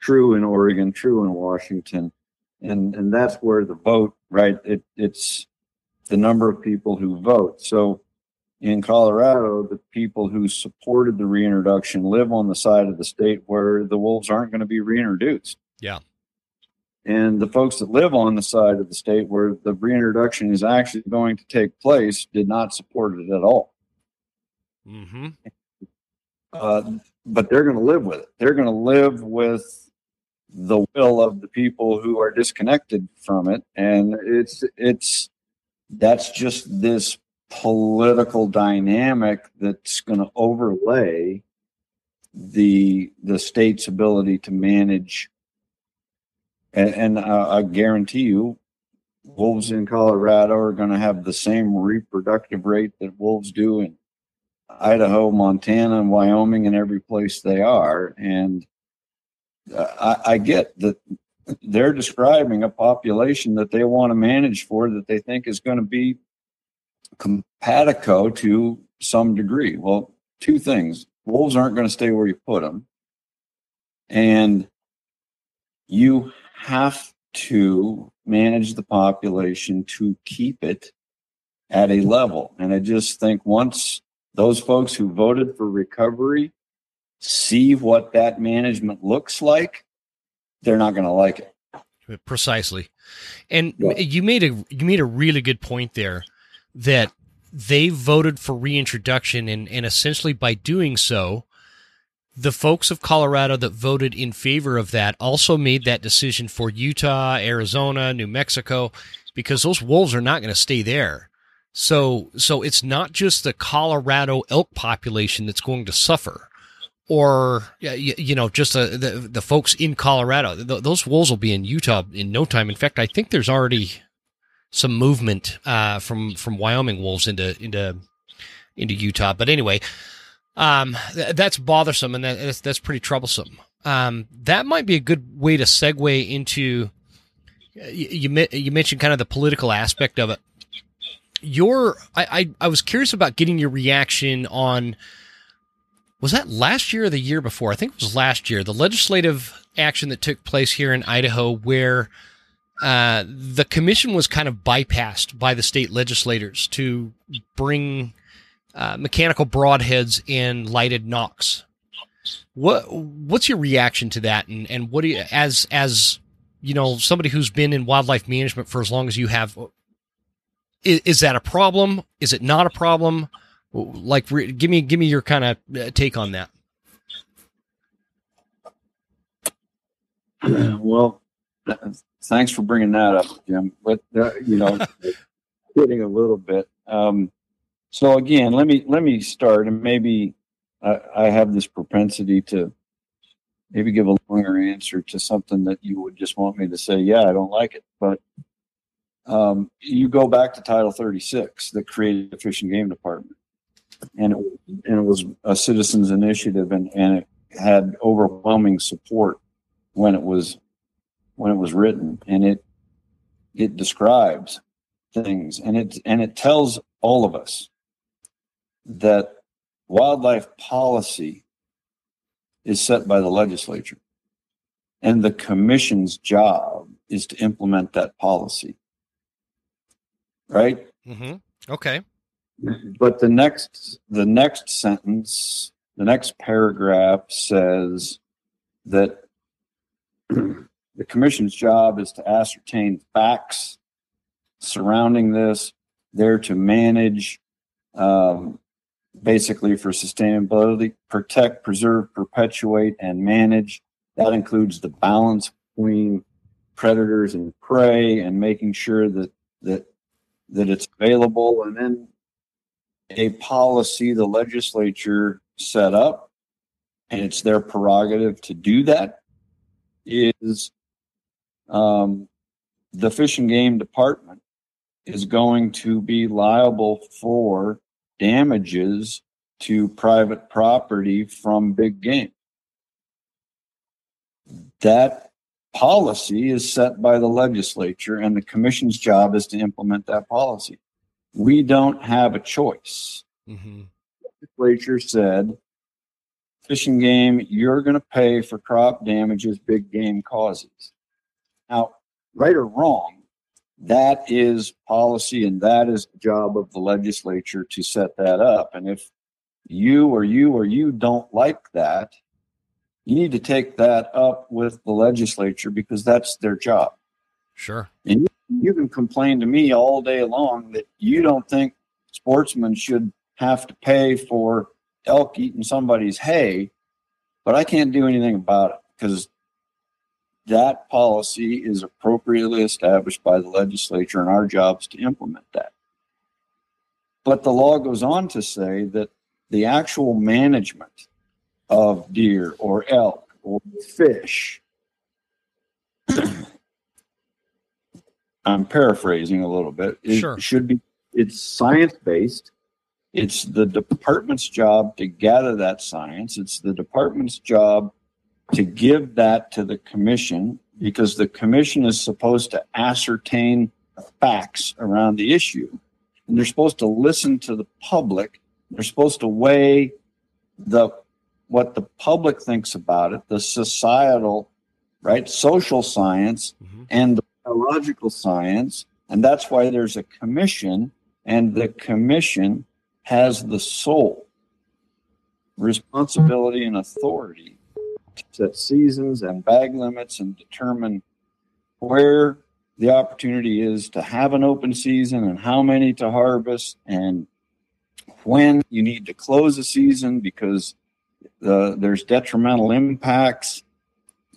true in Oregon, true in Washington, and and that's where the vote, right? It it's the number of people who vote. So in Colorado, the people who supported the reintroduction live on the side of the state where the wolves aren't going to be reintroduced. Yeah. And the folks that live on the side of the state where the reintroduction is actually going to take place did not support it at all. Mm-hmm. Uh, but they're going to live with it. They're going to live with the will of the people who are disconnected from it, and it's it's that's just this political dynamic that's going to overlay the the state's ability to manage. And, and uh, I guarantee you, wolves in Colorado are going to have the same reproductive rate that wolves do in Idaho, Montana, and Wyoming, and every place they are. And uh, I, I get that they're describing a population that they want to manage for that they think is going to be compatico to some degree. Well, two things wolves aren't going to stay where you put them, and you have to manage the population to keep it at a level. And I just think once those folks who voted for recovery see what that management looks like, they're not going to like it. Precisely. And yeah. you made a you made a really good point there that they voted for reintroduction and, and essentially by doing so, the folks of Colorado that voted in favor of that also made that decision for Utah, Arizona, New Mexico, because those wolves are not going to stay there. So, so it's not just the Colorado elk population that's going to suffer, or you, know, just the, the, the folks in Colorado. those wolves will be in Utah in no time. In fact, I think there's already some movement uh, from from Wyoming wolves into into into Utah. But anyway, um, th- that's bothersome and that, that's that's pretty troublesome. Um, that might be a good way to segue into you, you mentioned kind of the political aspect of it. Your I, I I was curious about getting your reaction on was that last year or the year before? I think it was last year. The legislative action that took place here in Idaho where uh, the commission was kind of bypassed by the state legislators to bring uh, mechanical broadheads and lighted nocks. What what's your reaction to that, and and what do you as as you know somebody who's been in wildlife management for as long as you have? Is, is that a problem? Is it not a problem? Like, give me give me your kind of uh, take on that. Well, thanks for bringing that up, Jim. But uh, you know, kidding a little bit. Um, so again, let me let me start, and maybe I, I have this propensity to maybe give a longer answer to something that you would just want me to say, yeah, I don't like it. But um, you go back to Title 36 that created the Fish and Game Department, and it, and it was a citizens initiative, and, and it had overwhelming support when it was when it was written, and it it describes things, and it and it tells all of us that wildlife policy is set by the legislature, and the commission's job is to implement that policy. Right? Mm-hmm. Okay. But the next the next sentence, the next paragraph says that the commission's job is to ascertain facts surrounding this. They're to manage, um, basically for sustainability, protect, preserve, perpetuate, and manage. That includes the balance between predators and prey and making sure that that that it's available and then a policy the legislature set up and it's their prerogative to do that is um, the fish and game department is going to be liable for damages to private property from big game. That policy is set by the legislature, and the commission's job is to implement that policy. We don't have a choice. Mm-hmm. The legislature said, Fish and Game, you're going to pay for crop damages big game causes. Now, right or wrong, that is policy and that is the job of the legislature to set that up. And if you or you or you don't like that, you need to take that up with the legislature because that's their job. Sure. And you, you can complain to me all day long that you don't think sportsmen should have to pay for elk eating somebody's hay, but I can't do anything about it because that policy is appropriately established by the legislature, and our job is to implement that. But the law goes on to say that the actual management of deer or elk or fish, I'm paraphrasing a little bit, it sure. should be it's science based It's the department's job to gather that science. It's the department's job to give that to the commission because the commission is supposed to ascertain facts around the issue. And they're supposed to listen to the public. They're supposed to weigh the what the public thinks about it, the societal, right, social science Mhm. and the biological science. And that's why there's a commission, and the commission has the sole responsibility and authority to set seasons and bag limits and determine where the opportunity is to have an open season and how many to harvest and when you need to close a season because the, there's detrimental impacts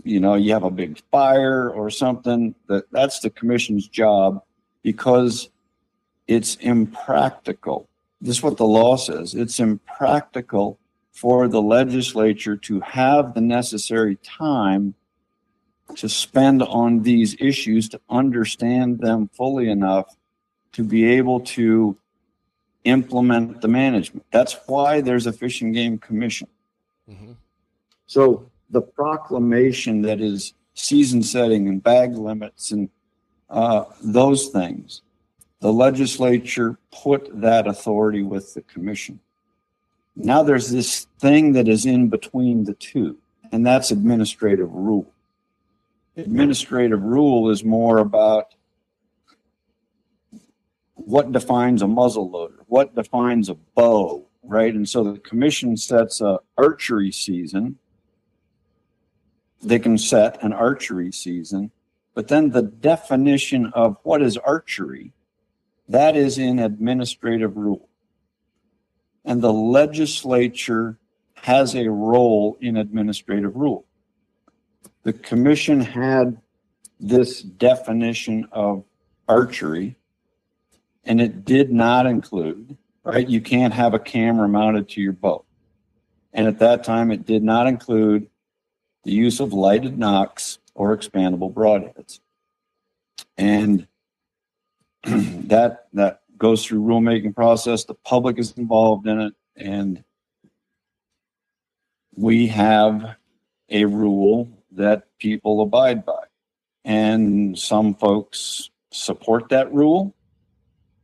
you know you have a big fire or something that that's the commission's job because it's impractical this is what the law says it's impractical for the legislature to have the necessary time to spend on these issues to understand them fully enough to be able to implement the management. That's why there's a fish and game commission. So the proclamation that is season setting and bag limits and uh, those things, the legislature put that authority with the commission. Now there's this thing that is in between the two, and that's administrative rule. Administrative rule is more about what defines a muzzle loader, what defines a bow, right? And so the commission sets a archery season. They can set an archery season, but then the definition of what is archery, that is in administrative rule. And the legislature has a role in administrative rule. The commission had this definition of archery and it did not include, right? You can't have a camera mounted to your boat. And at that time, it did not include the use of lighted nocks or expandable broadheads. And that that goes through rulemaking process. The public is involved in it, and we have a rule that people abide by. And some folks support that rule,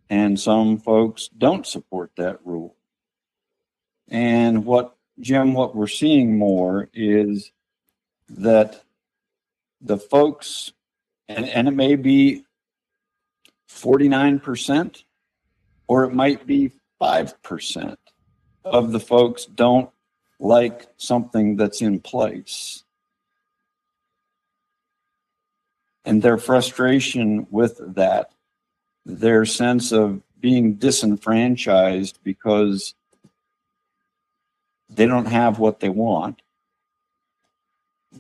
and some folks don't support that rule. And what, Jim, what we're seeing more is that the folks, and, and it may be 49%, or it might be 5% of the folks don't like something that's in place. And their frustration with that their sense of being disenfranchised because they don't have what they want.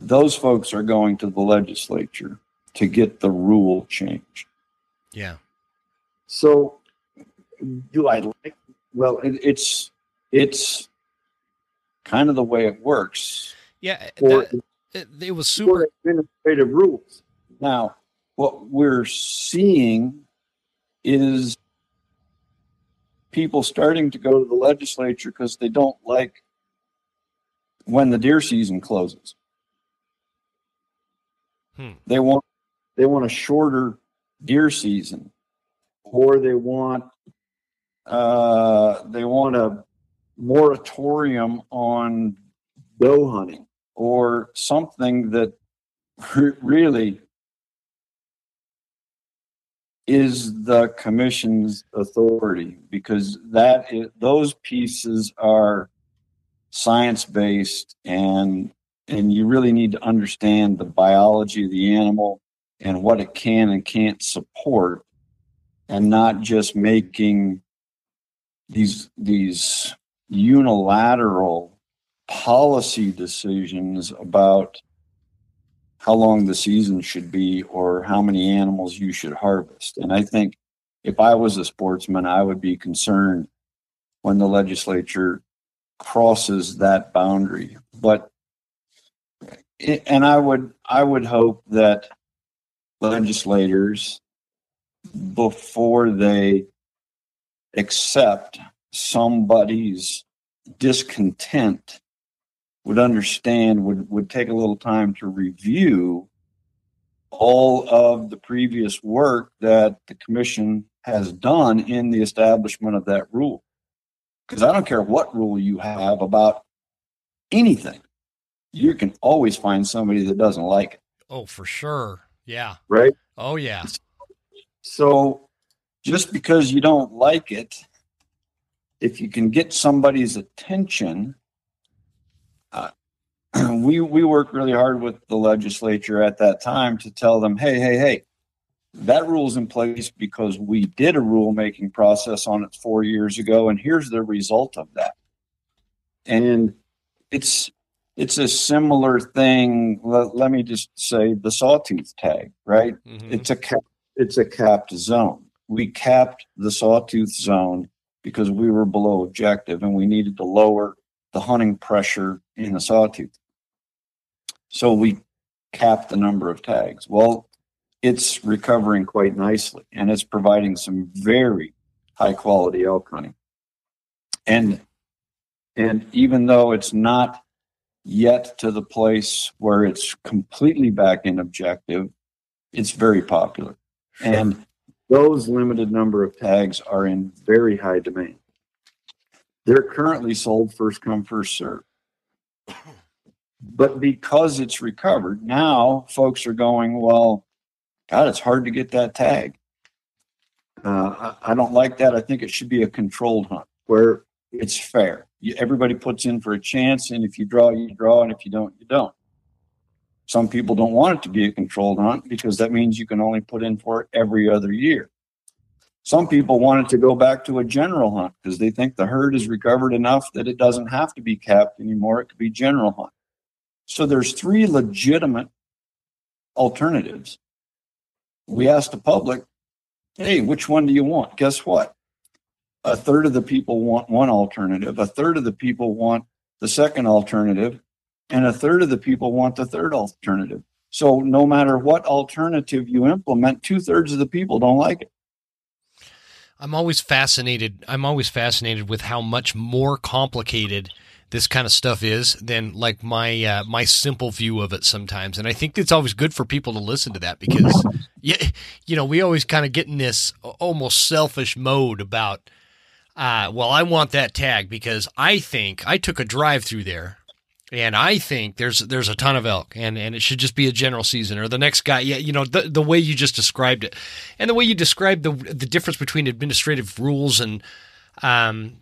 Those folks are going to the legislature to get the rule changed. Yeah. So, do I like? Well, it, it's it's kind of the way it works Yeah. for, that- it, it was super. administrative rules. Now, what we're seeing is people starting to go to the legislature because they don't like when the deer season closes. Hmm. They want they want a shorter deer season, or they want uh, they want a moratorium on doe hunting, or something that really is the commission's authority because that is, those pieces are science based and and you really need to understand the biology of the animal and what it can and can't support and not just making these these unilateral policy decisions about how long the season should be or how many animals you should harvest. And I think if I was a sportsman, I would be concerned when the legislature crosses that boundary. But and I would I would hope that legislators before they accept somebody's discontent would understand, would, would take a little time to review all of the previous work that the commission has done in the establishment of that rule. Because I don't care what rule you have about anything, you can always find somebody that doesn't like it. Oh, for sure. Yeah. Right. Oh, yeah. So just because you don't like it, if you can get somebody's attention, uh, we we worked really hard with the legislature at that time to tell them, hey, hey, hey, that rule's in place because we did a rulemaking process on it four years ago, and here's the result of that. And it's it's a similar thing. Let, let me just say the sawtooth tag, right? Mhm. It's a cap, it's a capped zone. We capped the sawtooth zone because we were below objective and we needed to lower the hunting pressure in the sawtooth. So we capped the number of tags. Well, it's recovering quite nicely and it's providing some very high quality elk hunting. And and even though it's not yet to the place where it's completely back in objective, it's very popular. And those limited number of tags are in very high demand. They're currently sold first come, first serve. But because it's recovered, now folks are going, well, God, it's hard to get that tag. Uh, I, I don't like that. I think it should be a controlled hunt where it's fair. You, everybody puts in for a chance, and if you draw, you draw, and if you don't, you don't. Some people don't want it to be a controlled hunt because that means you can only put in for it every other year. Some people want it to go back to a general hunt because they think the herd is recovered enough that it doesn't have to be capped anymore. It could be general hunt. So there's three legitimate alternatives. We asked the public, hey, which one do you want? Guess what? A third of the people want one alternative, a third of the people want the second alternative, and a third of the people want the third alternative. So no matter what alternative you implement, two thirds of the people don't like it. I'm always fascinated. I'm always fascinated with how much more complicated this kind of stuff is than like my uh, my simple view of it sometimes. And I think it's always good for people to listen to that because yeah, you know, we always kind of get in this almost selfish mode about uh, well, I want that tag because I think I took a drive through there and I think there's there's a ton of elk, and, and it should just be a general season. Or the next guy, yeah, you know, the the way you just described it, and the way you described the the difference between administrative rules and um,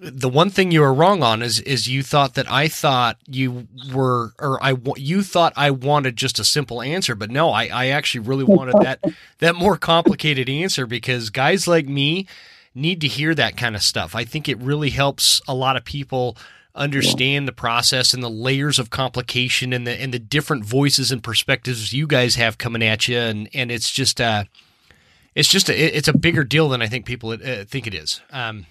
the one thing you were wrong on is is you thought that I thought you were, or I you thought I wanted just a simple answer, but no, I I actually really wanted that that more complicated answer because guys like me need to hear that kind of stuff. I think it really helps a lot of people understand the process and the layers of complication and the and the different voices and perspectives you guys have coming at you and and it's just uh it's just a it's a bigger deal than I think people uh, think it is um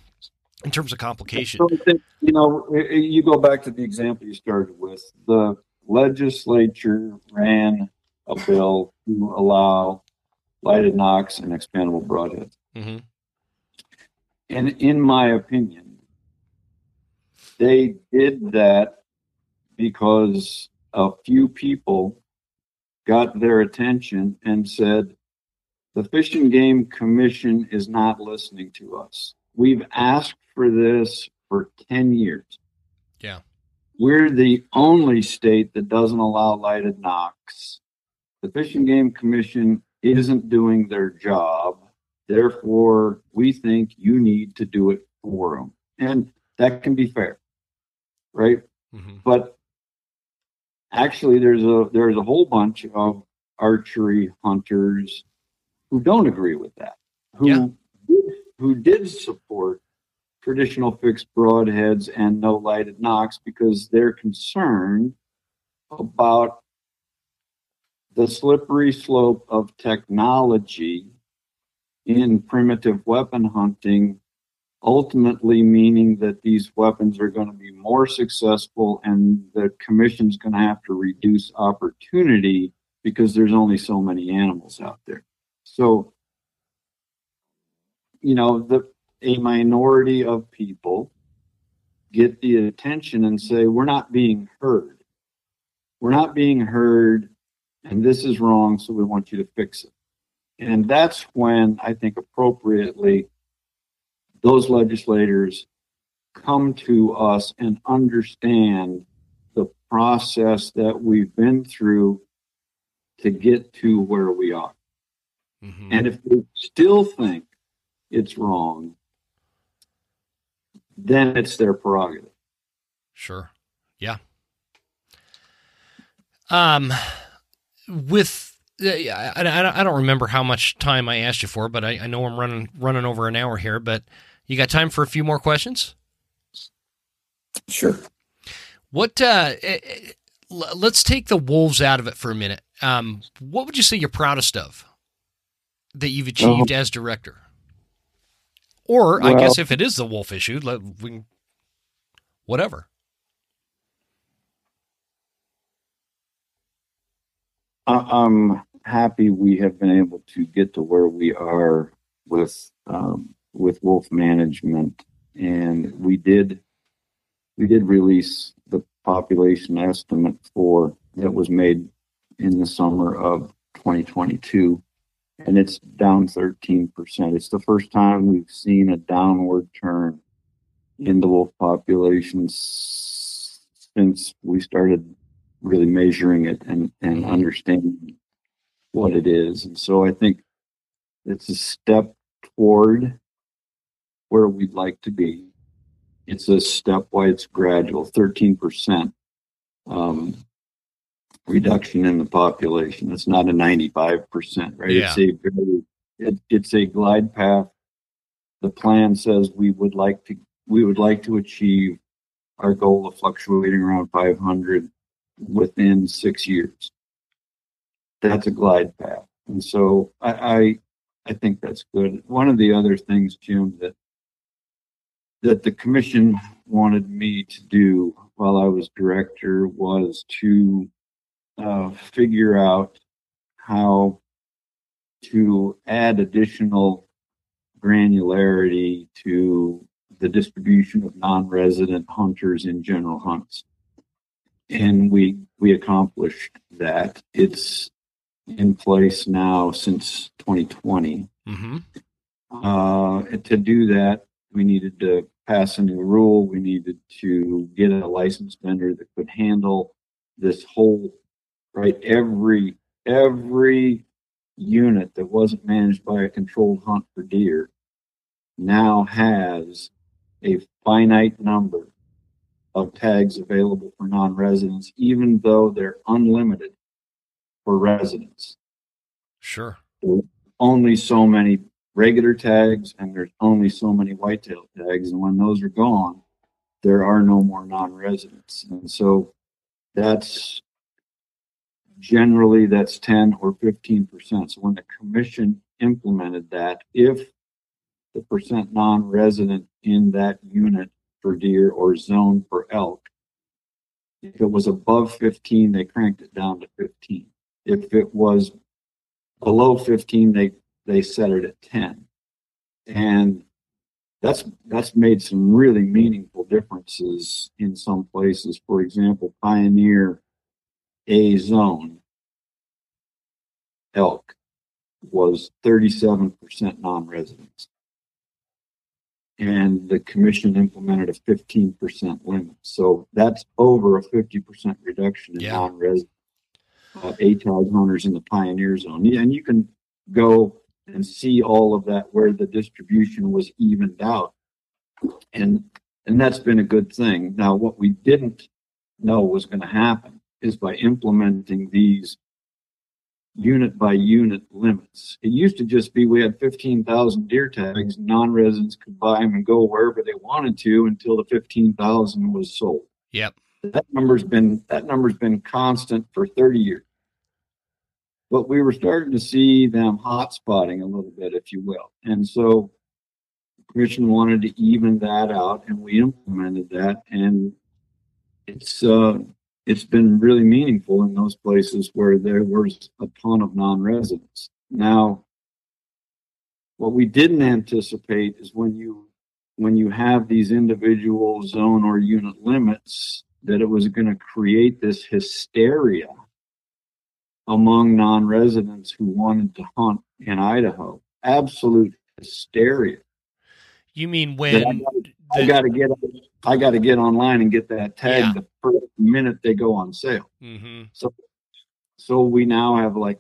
in terms of complication So I think, you know, you go back to the example you started with. The legislature ran a bill to allow lighted nocks and expandable broadheads. Mhm. And in my opinion, they did that because a few people got their attention and said, the Fish and Game Commission is not listening to us. We've asked for this for 10 years. Yeah. We're the only state that doesn't allow lighted nocks. The Fish and Game Commission isn't doing their job. Therefore, we think you need to do it for them. And that can be fair, right? Mhm. But actually, there's a there's a whole bunch of archery hunters who don't agree with that. Who Yeah. who did support traditional fixed broadheads and no lighted nocks because they're concerned about the slippery slope of technology in primitive weapon hunting ultimately meaning that these weapons are going to be more successful and the commission's going to have to reduce opportunity because there's only so many animals out there. So, you know, the a minority of people get the attention and say, we're not being heard. We're not being heard, and this is wrong, so we want you to fix it. And that's when I think appropriately those legislators come to us and understand the process that we've been through to get to where we are. Mhm. And if they still think it's wrong, then it's their prerogative. Sure. Yeah. Um, with yeah, I, I, I don't remember how much time I asked you for, but I, I know I'm running running over an hour here. But you got time for a few more questions? Sure. What? Uh, eh, eh, let's take the wolves out of it for a minute. Um, what would you say you're proudest of that you've achieved as director? Or I guess if it is the wolf issue, let, we whatever. I- I'm happy we have been able to get to where we are with um, with Wolf Management, and we did we did release the population estimate for that was made in the summer of 2022, and it's down 13 percent. It's the first time we've seen a downward turn in the wolf population since we started really measuring it and, and understanding what it is. And so I think it's a step toward where we'd like to be. It's a stepwise gradual, 13% um, reduction in the population. It's not a 95%, right? Yeah. It's a very, it, it's a glide path. The plan says we would like to, we would like to achieve our goal of fluctuating around 500 within six years. That's a glide path. And so I, I, I think that's good. One of the other things, Jim, that, that the commission wanted me to do while I was director was to, uh, figure out how to add additional granularity to the distribution of non-resident hunters in general hunts and we we accomplished that. It's in place now since 2020. Mm-hmm. Uh, to do that, we needed to pass a new rule. We needed to get a licensed vendor that could handle this whole right every every unit that wasn't managed by a controlled hunt for deer now has a finite number of tags available for non-residents, even though they're unlimited for residents. Sure. Only so many regular tags and there's only so many whitetail tags. And when those are gone, there are no more non-residents. And so that's generally that's 10 or 15%. So when the commission implemented that, if the percent non-resident in that unit for deer or zone for elk. If it was above 15, they cranked it down to 15. If it was below 15, they, they set it at 10. And that's, that's made some really meaningful differences in some places. For example, Pioneer A zone elk was 37% non-residents and the commission implemented a fifteen percent limit. So that's over a fifty percent reduction in Yeah. non-resident uh, ATAG hunters in the pioneer zone. Yeah, And you can go and see all of that where the distribution was evened out. And, and that's been a good thing. Now, what we didn't know was going to happen is by implementing these unit by unit limits. It used to just be we had 15,000 deer tags, non-residents could buy them and go wherever they wanted to until the 15,000 was sold. Yep. That number's been that number's been constant for 30 years. But we were starting to see them hot spotting a little bit, if you will. And so commission wanted to even that out and we implemented that and it's uh it's been really meaningful in those places where there was a ton of non-residents. Now, what we didn't anticipate is when you when you have these individual zone or unit limits, that it was going to create this hysteria among non-residents who wanted to hunt in Idaho. Absolute hysteria. You mean when I got to get I got to get online and get that tag Yeah. the first minute they go on sale. hmm So so we now have like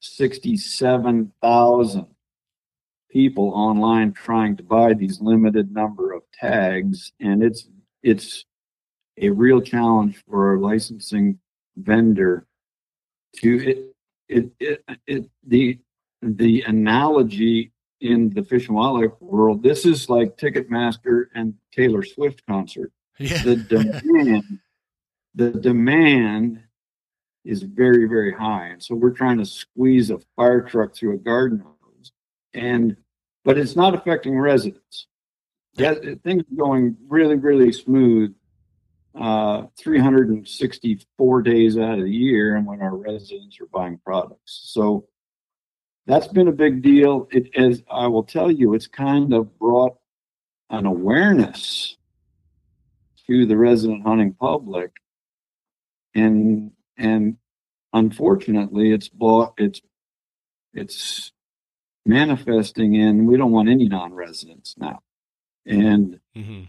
sixty-seven thousand people online trying to buy these limited number of tags, and it's it's a real challenge for a licensing vendor to it it it, it the the analogy in the fish and wildlife world this is like ticketmaster and taylor swift concert. Yeah. the demand the demand is very very high. And so we're trying to squeeze a fire truck through a garden hose. And but it's not affecting residents. Yeah. Things are going really really smooth uh 364 days out of the year and when our residents are buying products. So that's been a big deal. It as i will tell you it's kind of brought an awareness to the resident hunting public. And and unfortunately it's bought it's it's manifesting in we don't want any non-residents now. And mm-hmm.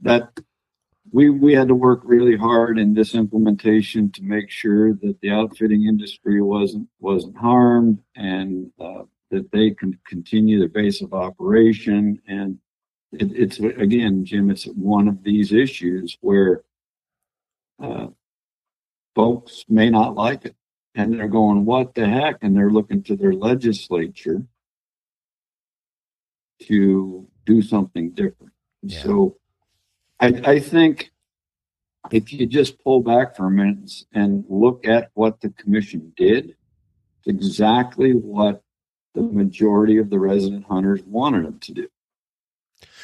that we we had to work really hard in this implementation to make sure that the outfitting industry wasn't wasn't harmed and uh, that they can continue their base of operation. And it, it's again jim it's one of these issues where uh, folks may not like it and they're going what the heck? And they're looking to their legislature to do something different. Yeah. so I, I think if you just pull back for a minute and look at what the commission did, it's exactly what the majority of the resident hunters wanted them to do.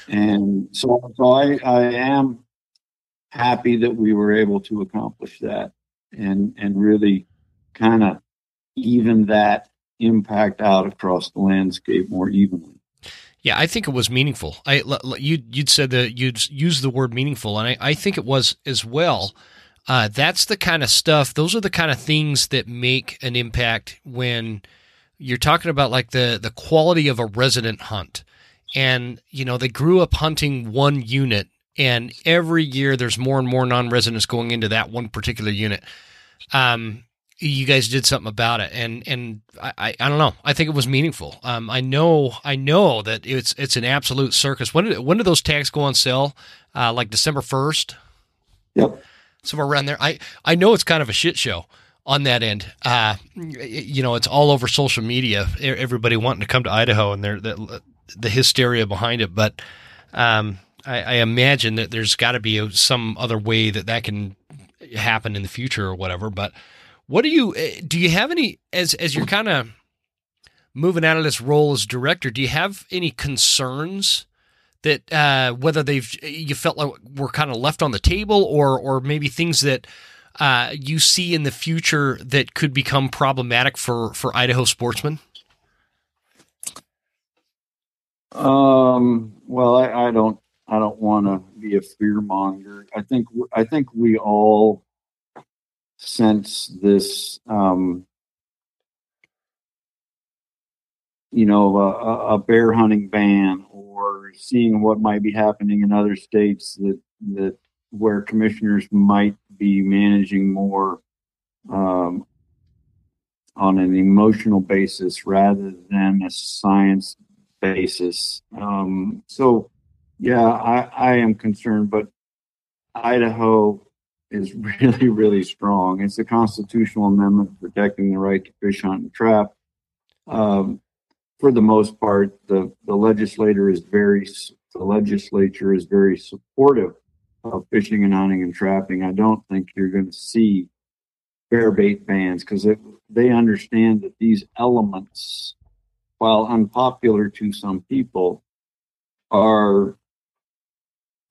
And so, so I, I am happy that we were able to accomplish that and, and really kind of even that impact out across the landscape more evenly. Yeah, I think it was meaningful. I you you'd said that you'd used the word meaningful, and I, I think it was as well. Uh, that's the kind of stuff. Those are the kind of things that make an impact when you're talking about like the the quality of a resident hunt. And you know they grew up hunting one unit, and every year there's more and more non-residents going into that one particular unit. Um, you guys did something about it and and I, I, I don't know. I think it was meaningful. Um I know I know that it's it's an absolute circus. When did when did those tags go on sale? Uh like December 1st Yep. somewhere around there. I I know it's kind of a shit show on that end. Uh you know it's all over social media everybody wanting to come to Idaho and they're the, the hysteria behind it. But um I, I imagine that there's got to be a, some other way that that can happen in the future or whatever. But what do you eh, do? You have any as as you're kind of moving out of this role as director? Do you have any concerns that uh, whether they've you felt like were kind of left on the table, or or maybe things that uh, you see in the future that could become problematic for for Idaho sportsmen? Um, well, I, I don't, I don't want to be a fear monger. I think, I think we all sense this, um, you know, a- a bear hunting ban or seeing what might be happening in other states that, that where commissioners might be managing more, um, on an emotional basis rather than a science basis. Um, so, yeah, I, I am concerned, but Idaho is really, really strong. It's a constitutional amendment protecting the right to fish, hunt, and trap. Um, for the most part, the, the legislator is very, the legislature is very supportive of fishing and hunting and trapping. I don't think you're going to see bear bait bans because they understand that these elements while unpopular to some people, are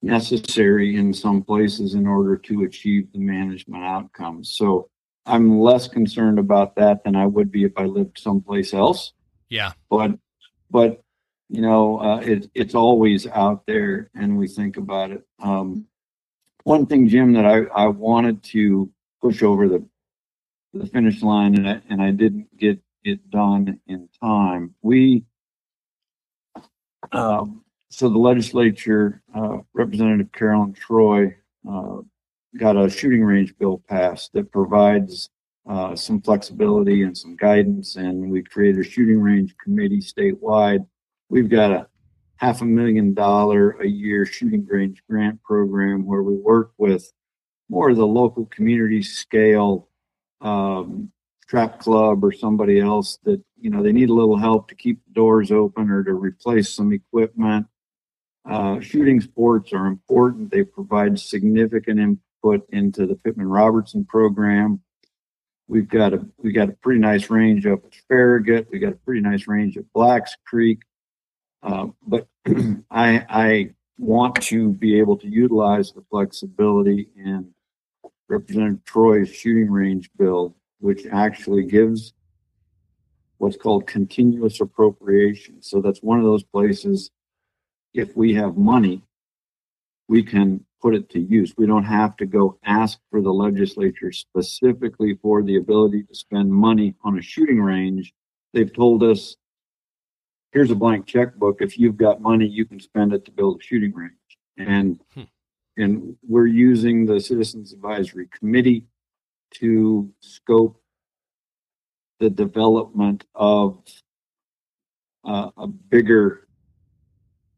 necessary in some places in order to achieve the management outcomes. So I'm less concerned about that than I would be if I lived someplace else. Yeah, But, but you know, uh, it, it's always out there and we think about it. Um, one thing, Jim, that I, I wanted to push over the, the finish line and I, and I didn't get it done in time. We, um, so the legislature, uh, Representative Caroline Troy, uh, got a shooting range bill passed that provides uh, some flexibility and some guidance, and we created a shooting range committee statewide. We've got a half a million dollar a year shooting range grant program where we work with more of the local community scale um, trap club or somebody else that you know they need a little help to keep the doors open or to replace some equipment. Uh, shooting sports are important. They provide significant input into the Pittman Robertson program. We've got a we got a pretty nice range up at Farragut. We got a pretty nice range at Blacks Creek. Uh, but I I want to be able to utilize the flexibility in Representative Troy's shooting range bill, which actually gives what's called continuous appropriation. So that's one of those places. If we have money, we can put it to use. We don't have to go ask for the legislature specifically for the ability to spend money on a shooting range. They've told us, here's a blank checkbook. If you've got money, you can spend it to build a shooting range. And Hmm. and we're using the Citizens Advisory Committee to scope the development of uh, a bigger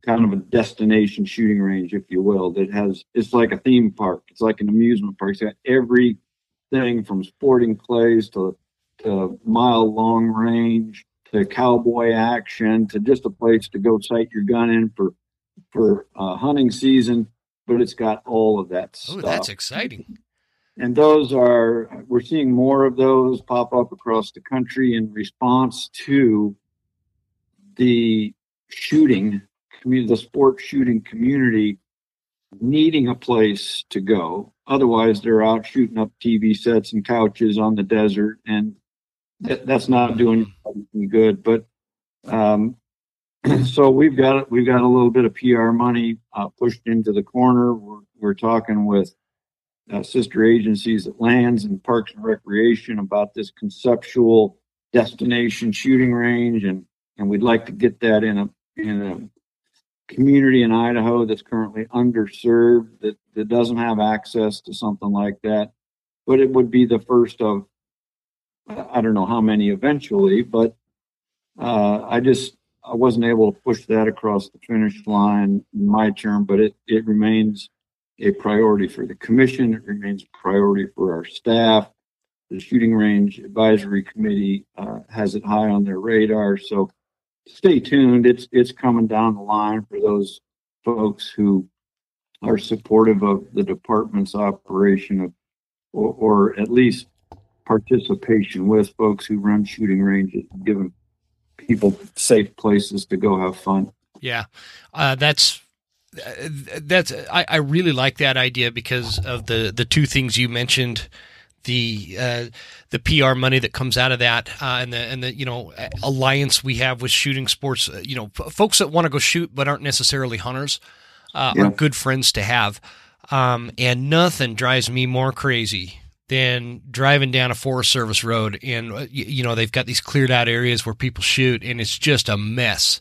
kind of a destination shooting range, if you will, that has, it's like a theme park. It's like an amusement park. It's got everything from sporting clays to, to mile long range to cowboy action to just a place to go sight your gun in for, for uh, hunting season. But it's got all of that stuff. Oh, that's exciting. And those are, we're seeing more of those pop up across the country in response to the shooting community, the sports shooting community needing a place to go. Otherwise, they're out shooting up TV sets and couches on the desert, and that, that's not doing good. But um, so we've got we've got a little bit of PR money uh, pushed into the corner. We're, we're talking with uh, sister agencies at Lands and Parks and Recreation about this conceptual destination shooting range, and and we'd like to get that in a in a community in Idaho that's currently underserved that that doesn't have access to something like that. But it would be the first of I don't know how many eventually, but uh, I just I wasn't able to push that across the finish line in my term, but it it remains a priority for the commission. It remains a priority for our staff. The shooting range advisory committee uh, has it high on their radar. So stay tuned. It's it's coming down the line for those folks who are supportive of the department's operation of, or, or at least participation with folks who run shooting ranges, giving people safe places to go have fun. Yeah, uh, that's uh, that's I, I really like that idea because of the the two things you mentioned the uh, the PR money that comes out of that uh, and the and the you know alliance we have with shooting sports uh, you know f- folks that want to go shoot but aren't necessarily hunters uh, Yeah. are good friends to have. Um, and nothing drives me more crazy than driving down a Forest Service road and uh, you know they've got these cleared out areas where people shoot and it's just a mess.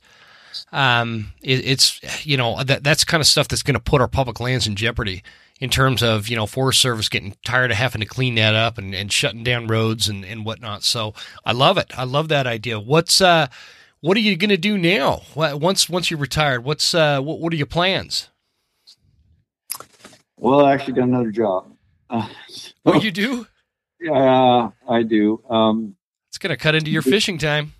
Um, it, it's you know that that's kind of stuff that's going to put our public lands in jeopardy in terms of you know Forest Service getting tired of having to clean that up and, and shutting down roads and, and whatnot. So I love it. I love that idea. What's uh, what are you going to do now? Once once you're retired, what's uh, what, what are your plans? Well, I actually got another job. Uh, What you do? yeah, I do. Um, It's going to cut into your fishing time.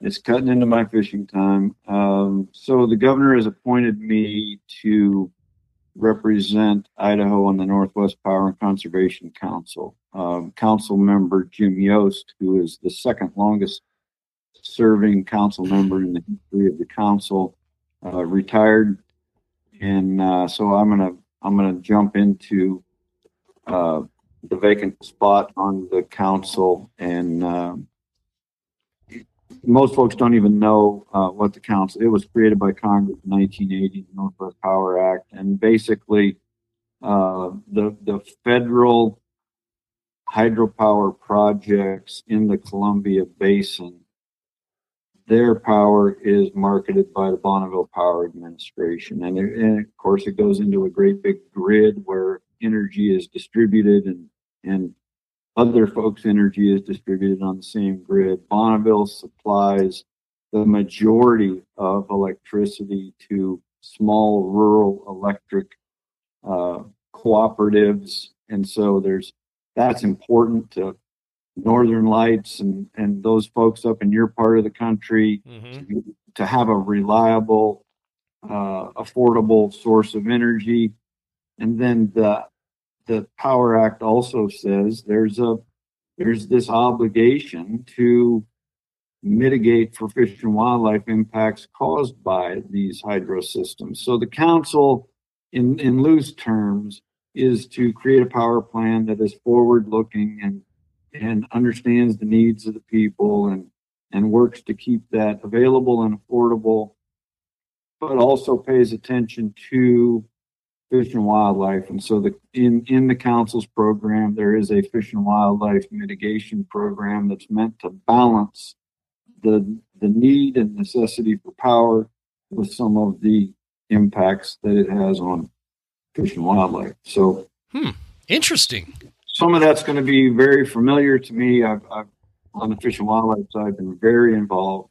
It's cutting into my fishing time. Um, so the governor has appointed me to represent Idaho on the Northwest Power and Conservation Council. Um, council member Jim Yost, who is the second longest serving council member in the history of the council, uh, retired. And, uh, so I'm gonna, I'm gonna jump into, uh, the vacant spot on the council and, um, most folks don't even know uh, what the council. It was created by Congress in 1980, the Northwest Power Act, and basically uh, the the federal hydropower projects in the Columbia Basin. Their power is marketed by the Bonneville Power Administration, and, it, and of course it goes into a great big grid where energy is distributed and and other folks' energy is distributed on the same grid. Bonneville supplies the majority of electricity to small rural electric uh, cooperatives. And so there's that's important to Northern Lights and, and those folks up in your part of the country Mhm. to, to have a reliable, uh, affordable source of energy. And then the the Power Act also says there's a there's this obligation to mitigate for fish and wildlife impacts caused by these hydro systems. So the council, in in loose terms, is to create a power plan that is forward looking and and understands the needs of the people and and works to keep that available and affordable, but also pays attention to fish and wildlife. And so the in in the council's program, there is a fish and wildlife mitigation program that's meant to balance the the need and necessity for power with some of the impacts that it has on fish and wildlife. So hmm. Interesting. some of that's going to be very familiar to me. I've, I've on the fish and wildlife side I've been very involved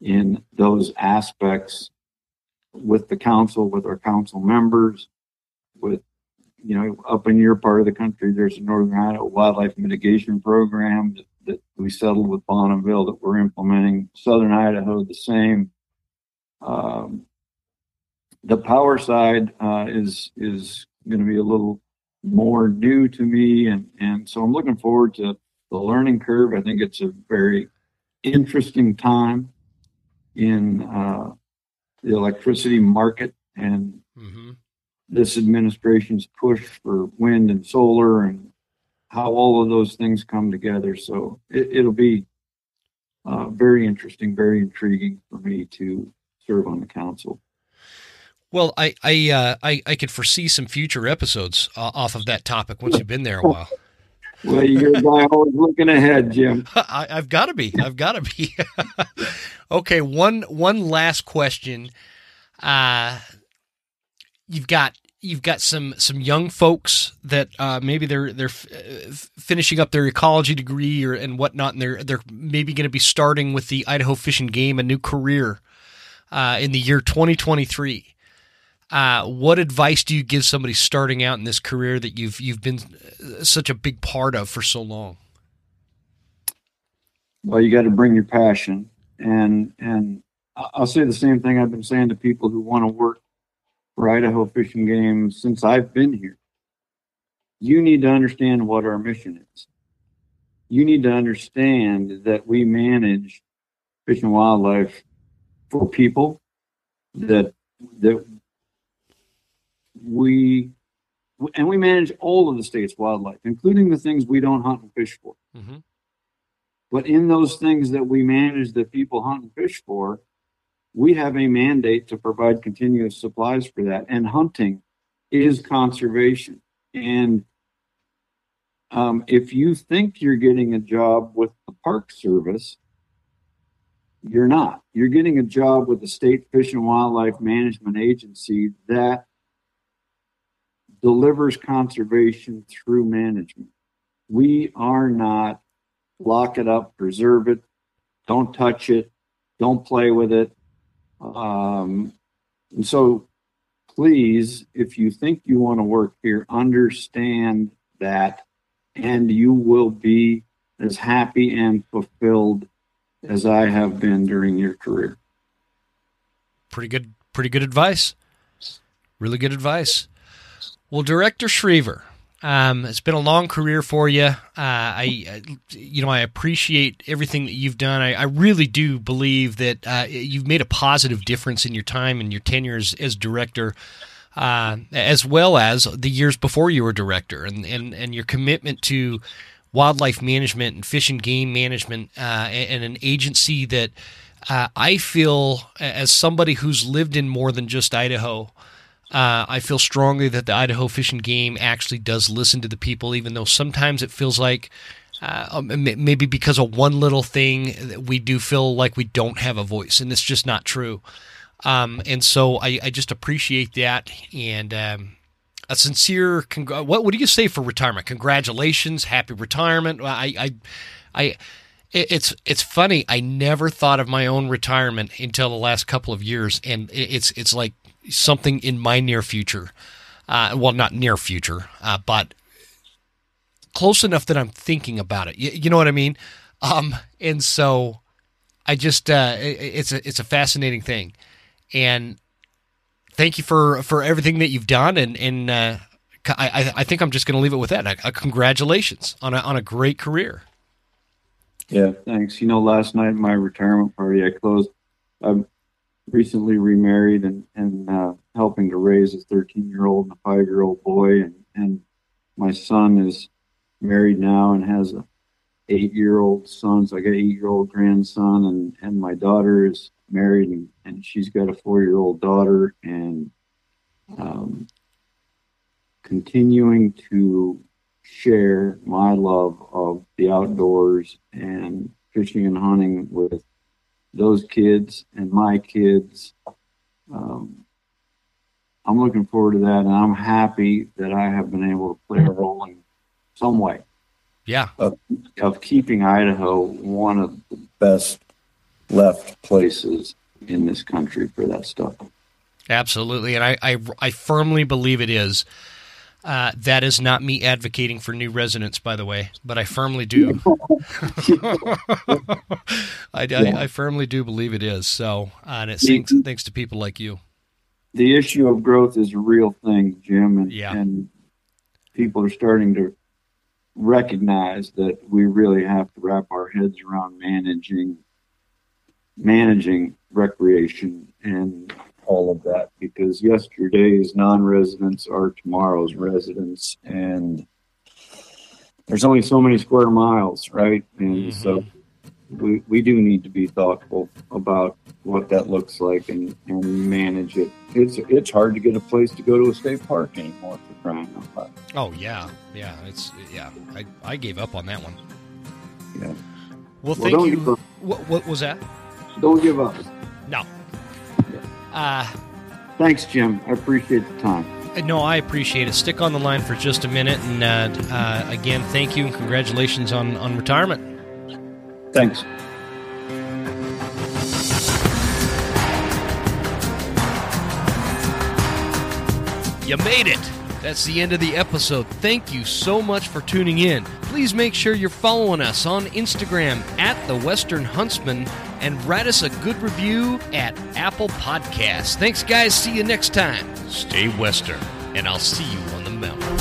in those aspects with the council, with our council members, with you know up in your part of the country. There's a Northern Idaho Wildlife Mitigation Program that, we settled with Bonneville that we're implementing. Southern Idaho the same. Um, the power side uh, is is going to be a little more new to me and and so i'm looking forward to the learning curve i think it's a very interesting time in uh, the electricity market and hmm this administration's push for wind and solar and how all of those things come together so it, it'll be uh, very interesting very intriguing for me to serve on the council Well, I I, uh, I I could foresee some future episodes uh, off of that topic once you've been there a while. well you're always looking ahead jim I, I've got to be. I've got to be. okay, one one last question. Uh, you've got you've got some some young folks that uh, maybe they're they're f- uh, finishing up their ecology degree or and whatnot, and they're they're maybe going to be starting with the Idaho Fish and Game a new career uh, in the year 2023. Uh, what advice do you give somebody starting out in this career that you've you've been uh, such a big part of for so long? well you got to bring your passion and and i'll say the same thing i've been saying to people who want to work for idaho Fish and Game since i've been here. You need to understand what our mission is. You need to understand that we manage fish and wildlife for people that that we and we manage all of the state's wildlife including the things we don't hunt and fish for. Mm-hmm. but in those things that we manage that people hunt and fish for, we have a mandate to provide continuous supplies for that. And hunting is conservation. And um, if you think you're getting a job with the Park Service, you're not. You're getting a job with the State Fish and Wildlife Management Agency that delivers conservation through management. We are not lock it up, preserve it, don't touch it, don't play with it. Um, and so please, if you think you want to work here, understand that and you will be as happy and fulfilled as I have been during your career. pretty good pretty good advice really good advice well director Schriever um, it's been a long career for you. Uh, I, I you know i appreciate everything that you've done. I, I really do believe that uh, you've made a positive difference in your time and your tenure as, as director uh, as well as the years before you were director and, and, and your commitment to wildlife management and fish and game management, uh, and, and, an agency that uh, I feel, as somebody who's lived in more than just Idaho, uh, I feel strongly that the Idaho Fish and Game actually does listen to the people, even though sometimes it feels like uh, um, maybe because of one little thing, we do feel like we don't have a voice, and it's just not true. Um, and so I, I, just appreciate that, and um, a sincere. Congr- what, do you say for retirement? Congratulations, happy retirement. I, I, I it's it's funny. I never thought of my own retirement until the last couple of years, and it's it's like something in my near future. Uh, well, not near future, uh, but close enough that I'm thinking about it. You, you know what I mean? Um, and so I just uh, it, it's a it's a fascinating thing, and thank you for for everything that you've done. And and uh, I I think I'm just going to leave it with that. Uh, congratulations on a on a great career. Yeah, thanks. You know, last night my retirement party, I closed. I'm recently remarried and and uh, helping to raise a 13 year old and a five year old boy, and and my son is married now and has a eight year old son. So I got an eight year old grandson, and and my daughter is married and, and she's got a four year old daughter, and um, continuing to share my love of the outdoors and fishing and hunting with those kids and my kids. Um, I'm looking forward to that, and I'm happy that I have been able to play a role in some way. Yeah. Of, of keeping Idaho one of the best left places in this country for that stuff. Absolutely, and I I, I firmly believe it is. Uh, that is not me advocating for new residents, by the way, but I firmly do. I, I, I, firmly do believe it is. So, uh, and it thanks, thanks to people like you. The issue of growth is a real thing, Jim, and, yeah. and people are starting to recognize that we really have to wrap our heads around managing managing recreation and all of that because yesterday's non-residents are tomorrow's residents and there's only so many square miles right? And mm-hmm. so we, we do need to be thoughtful about what that looks like and, and manage it. It's it's hard to get a place to go to a state park anymore for crying out loud. Oh yeah yeah it's yeah i, I gave up on that one. Yeah. Well, well thank you. what, what was that? Don't give up. No uh, Thanks, Jim. I appreciate the time. No, I appreciate it. Stick on the line for just a minute, and uh, uh, again, thank you and congratulations on on retirement. Thanks. You made it. That's the end of the episode. Thank you so much for tuning in. Please make sure you're following us on Instagram at the Western Huntsman and write us a good review at Apple Podcasts. Thanks, guys. See you next time. Stay Western, and I'll see you on the mountain.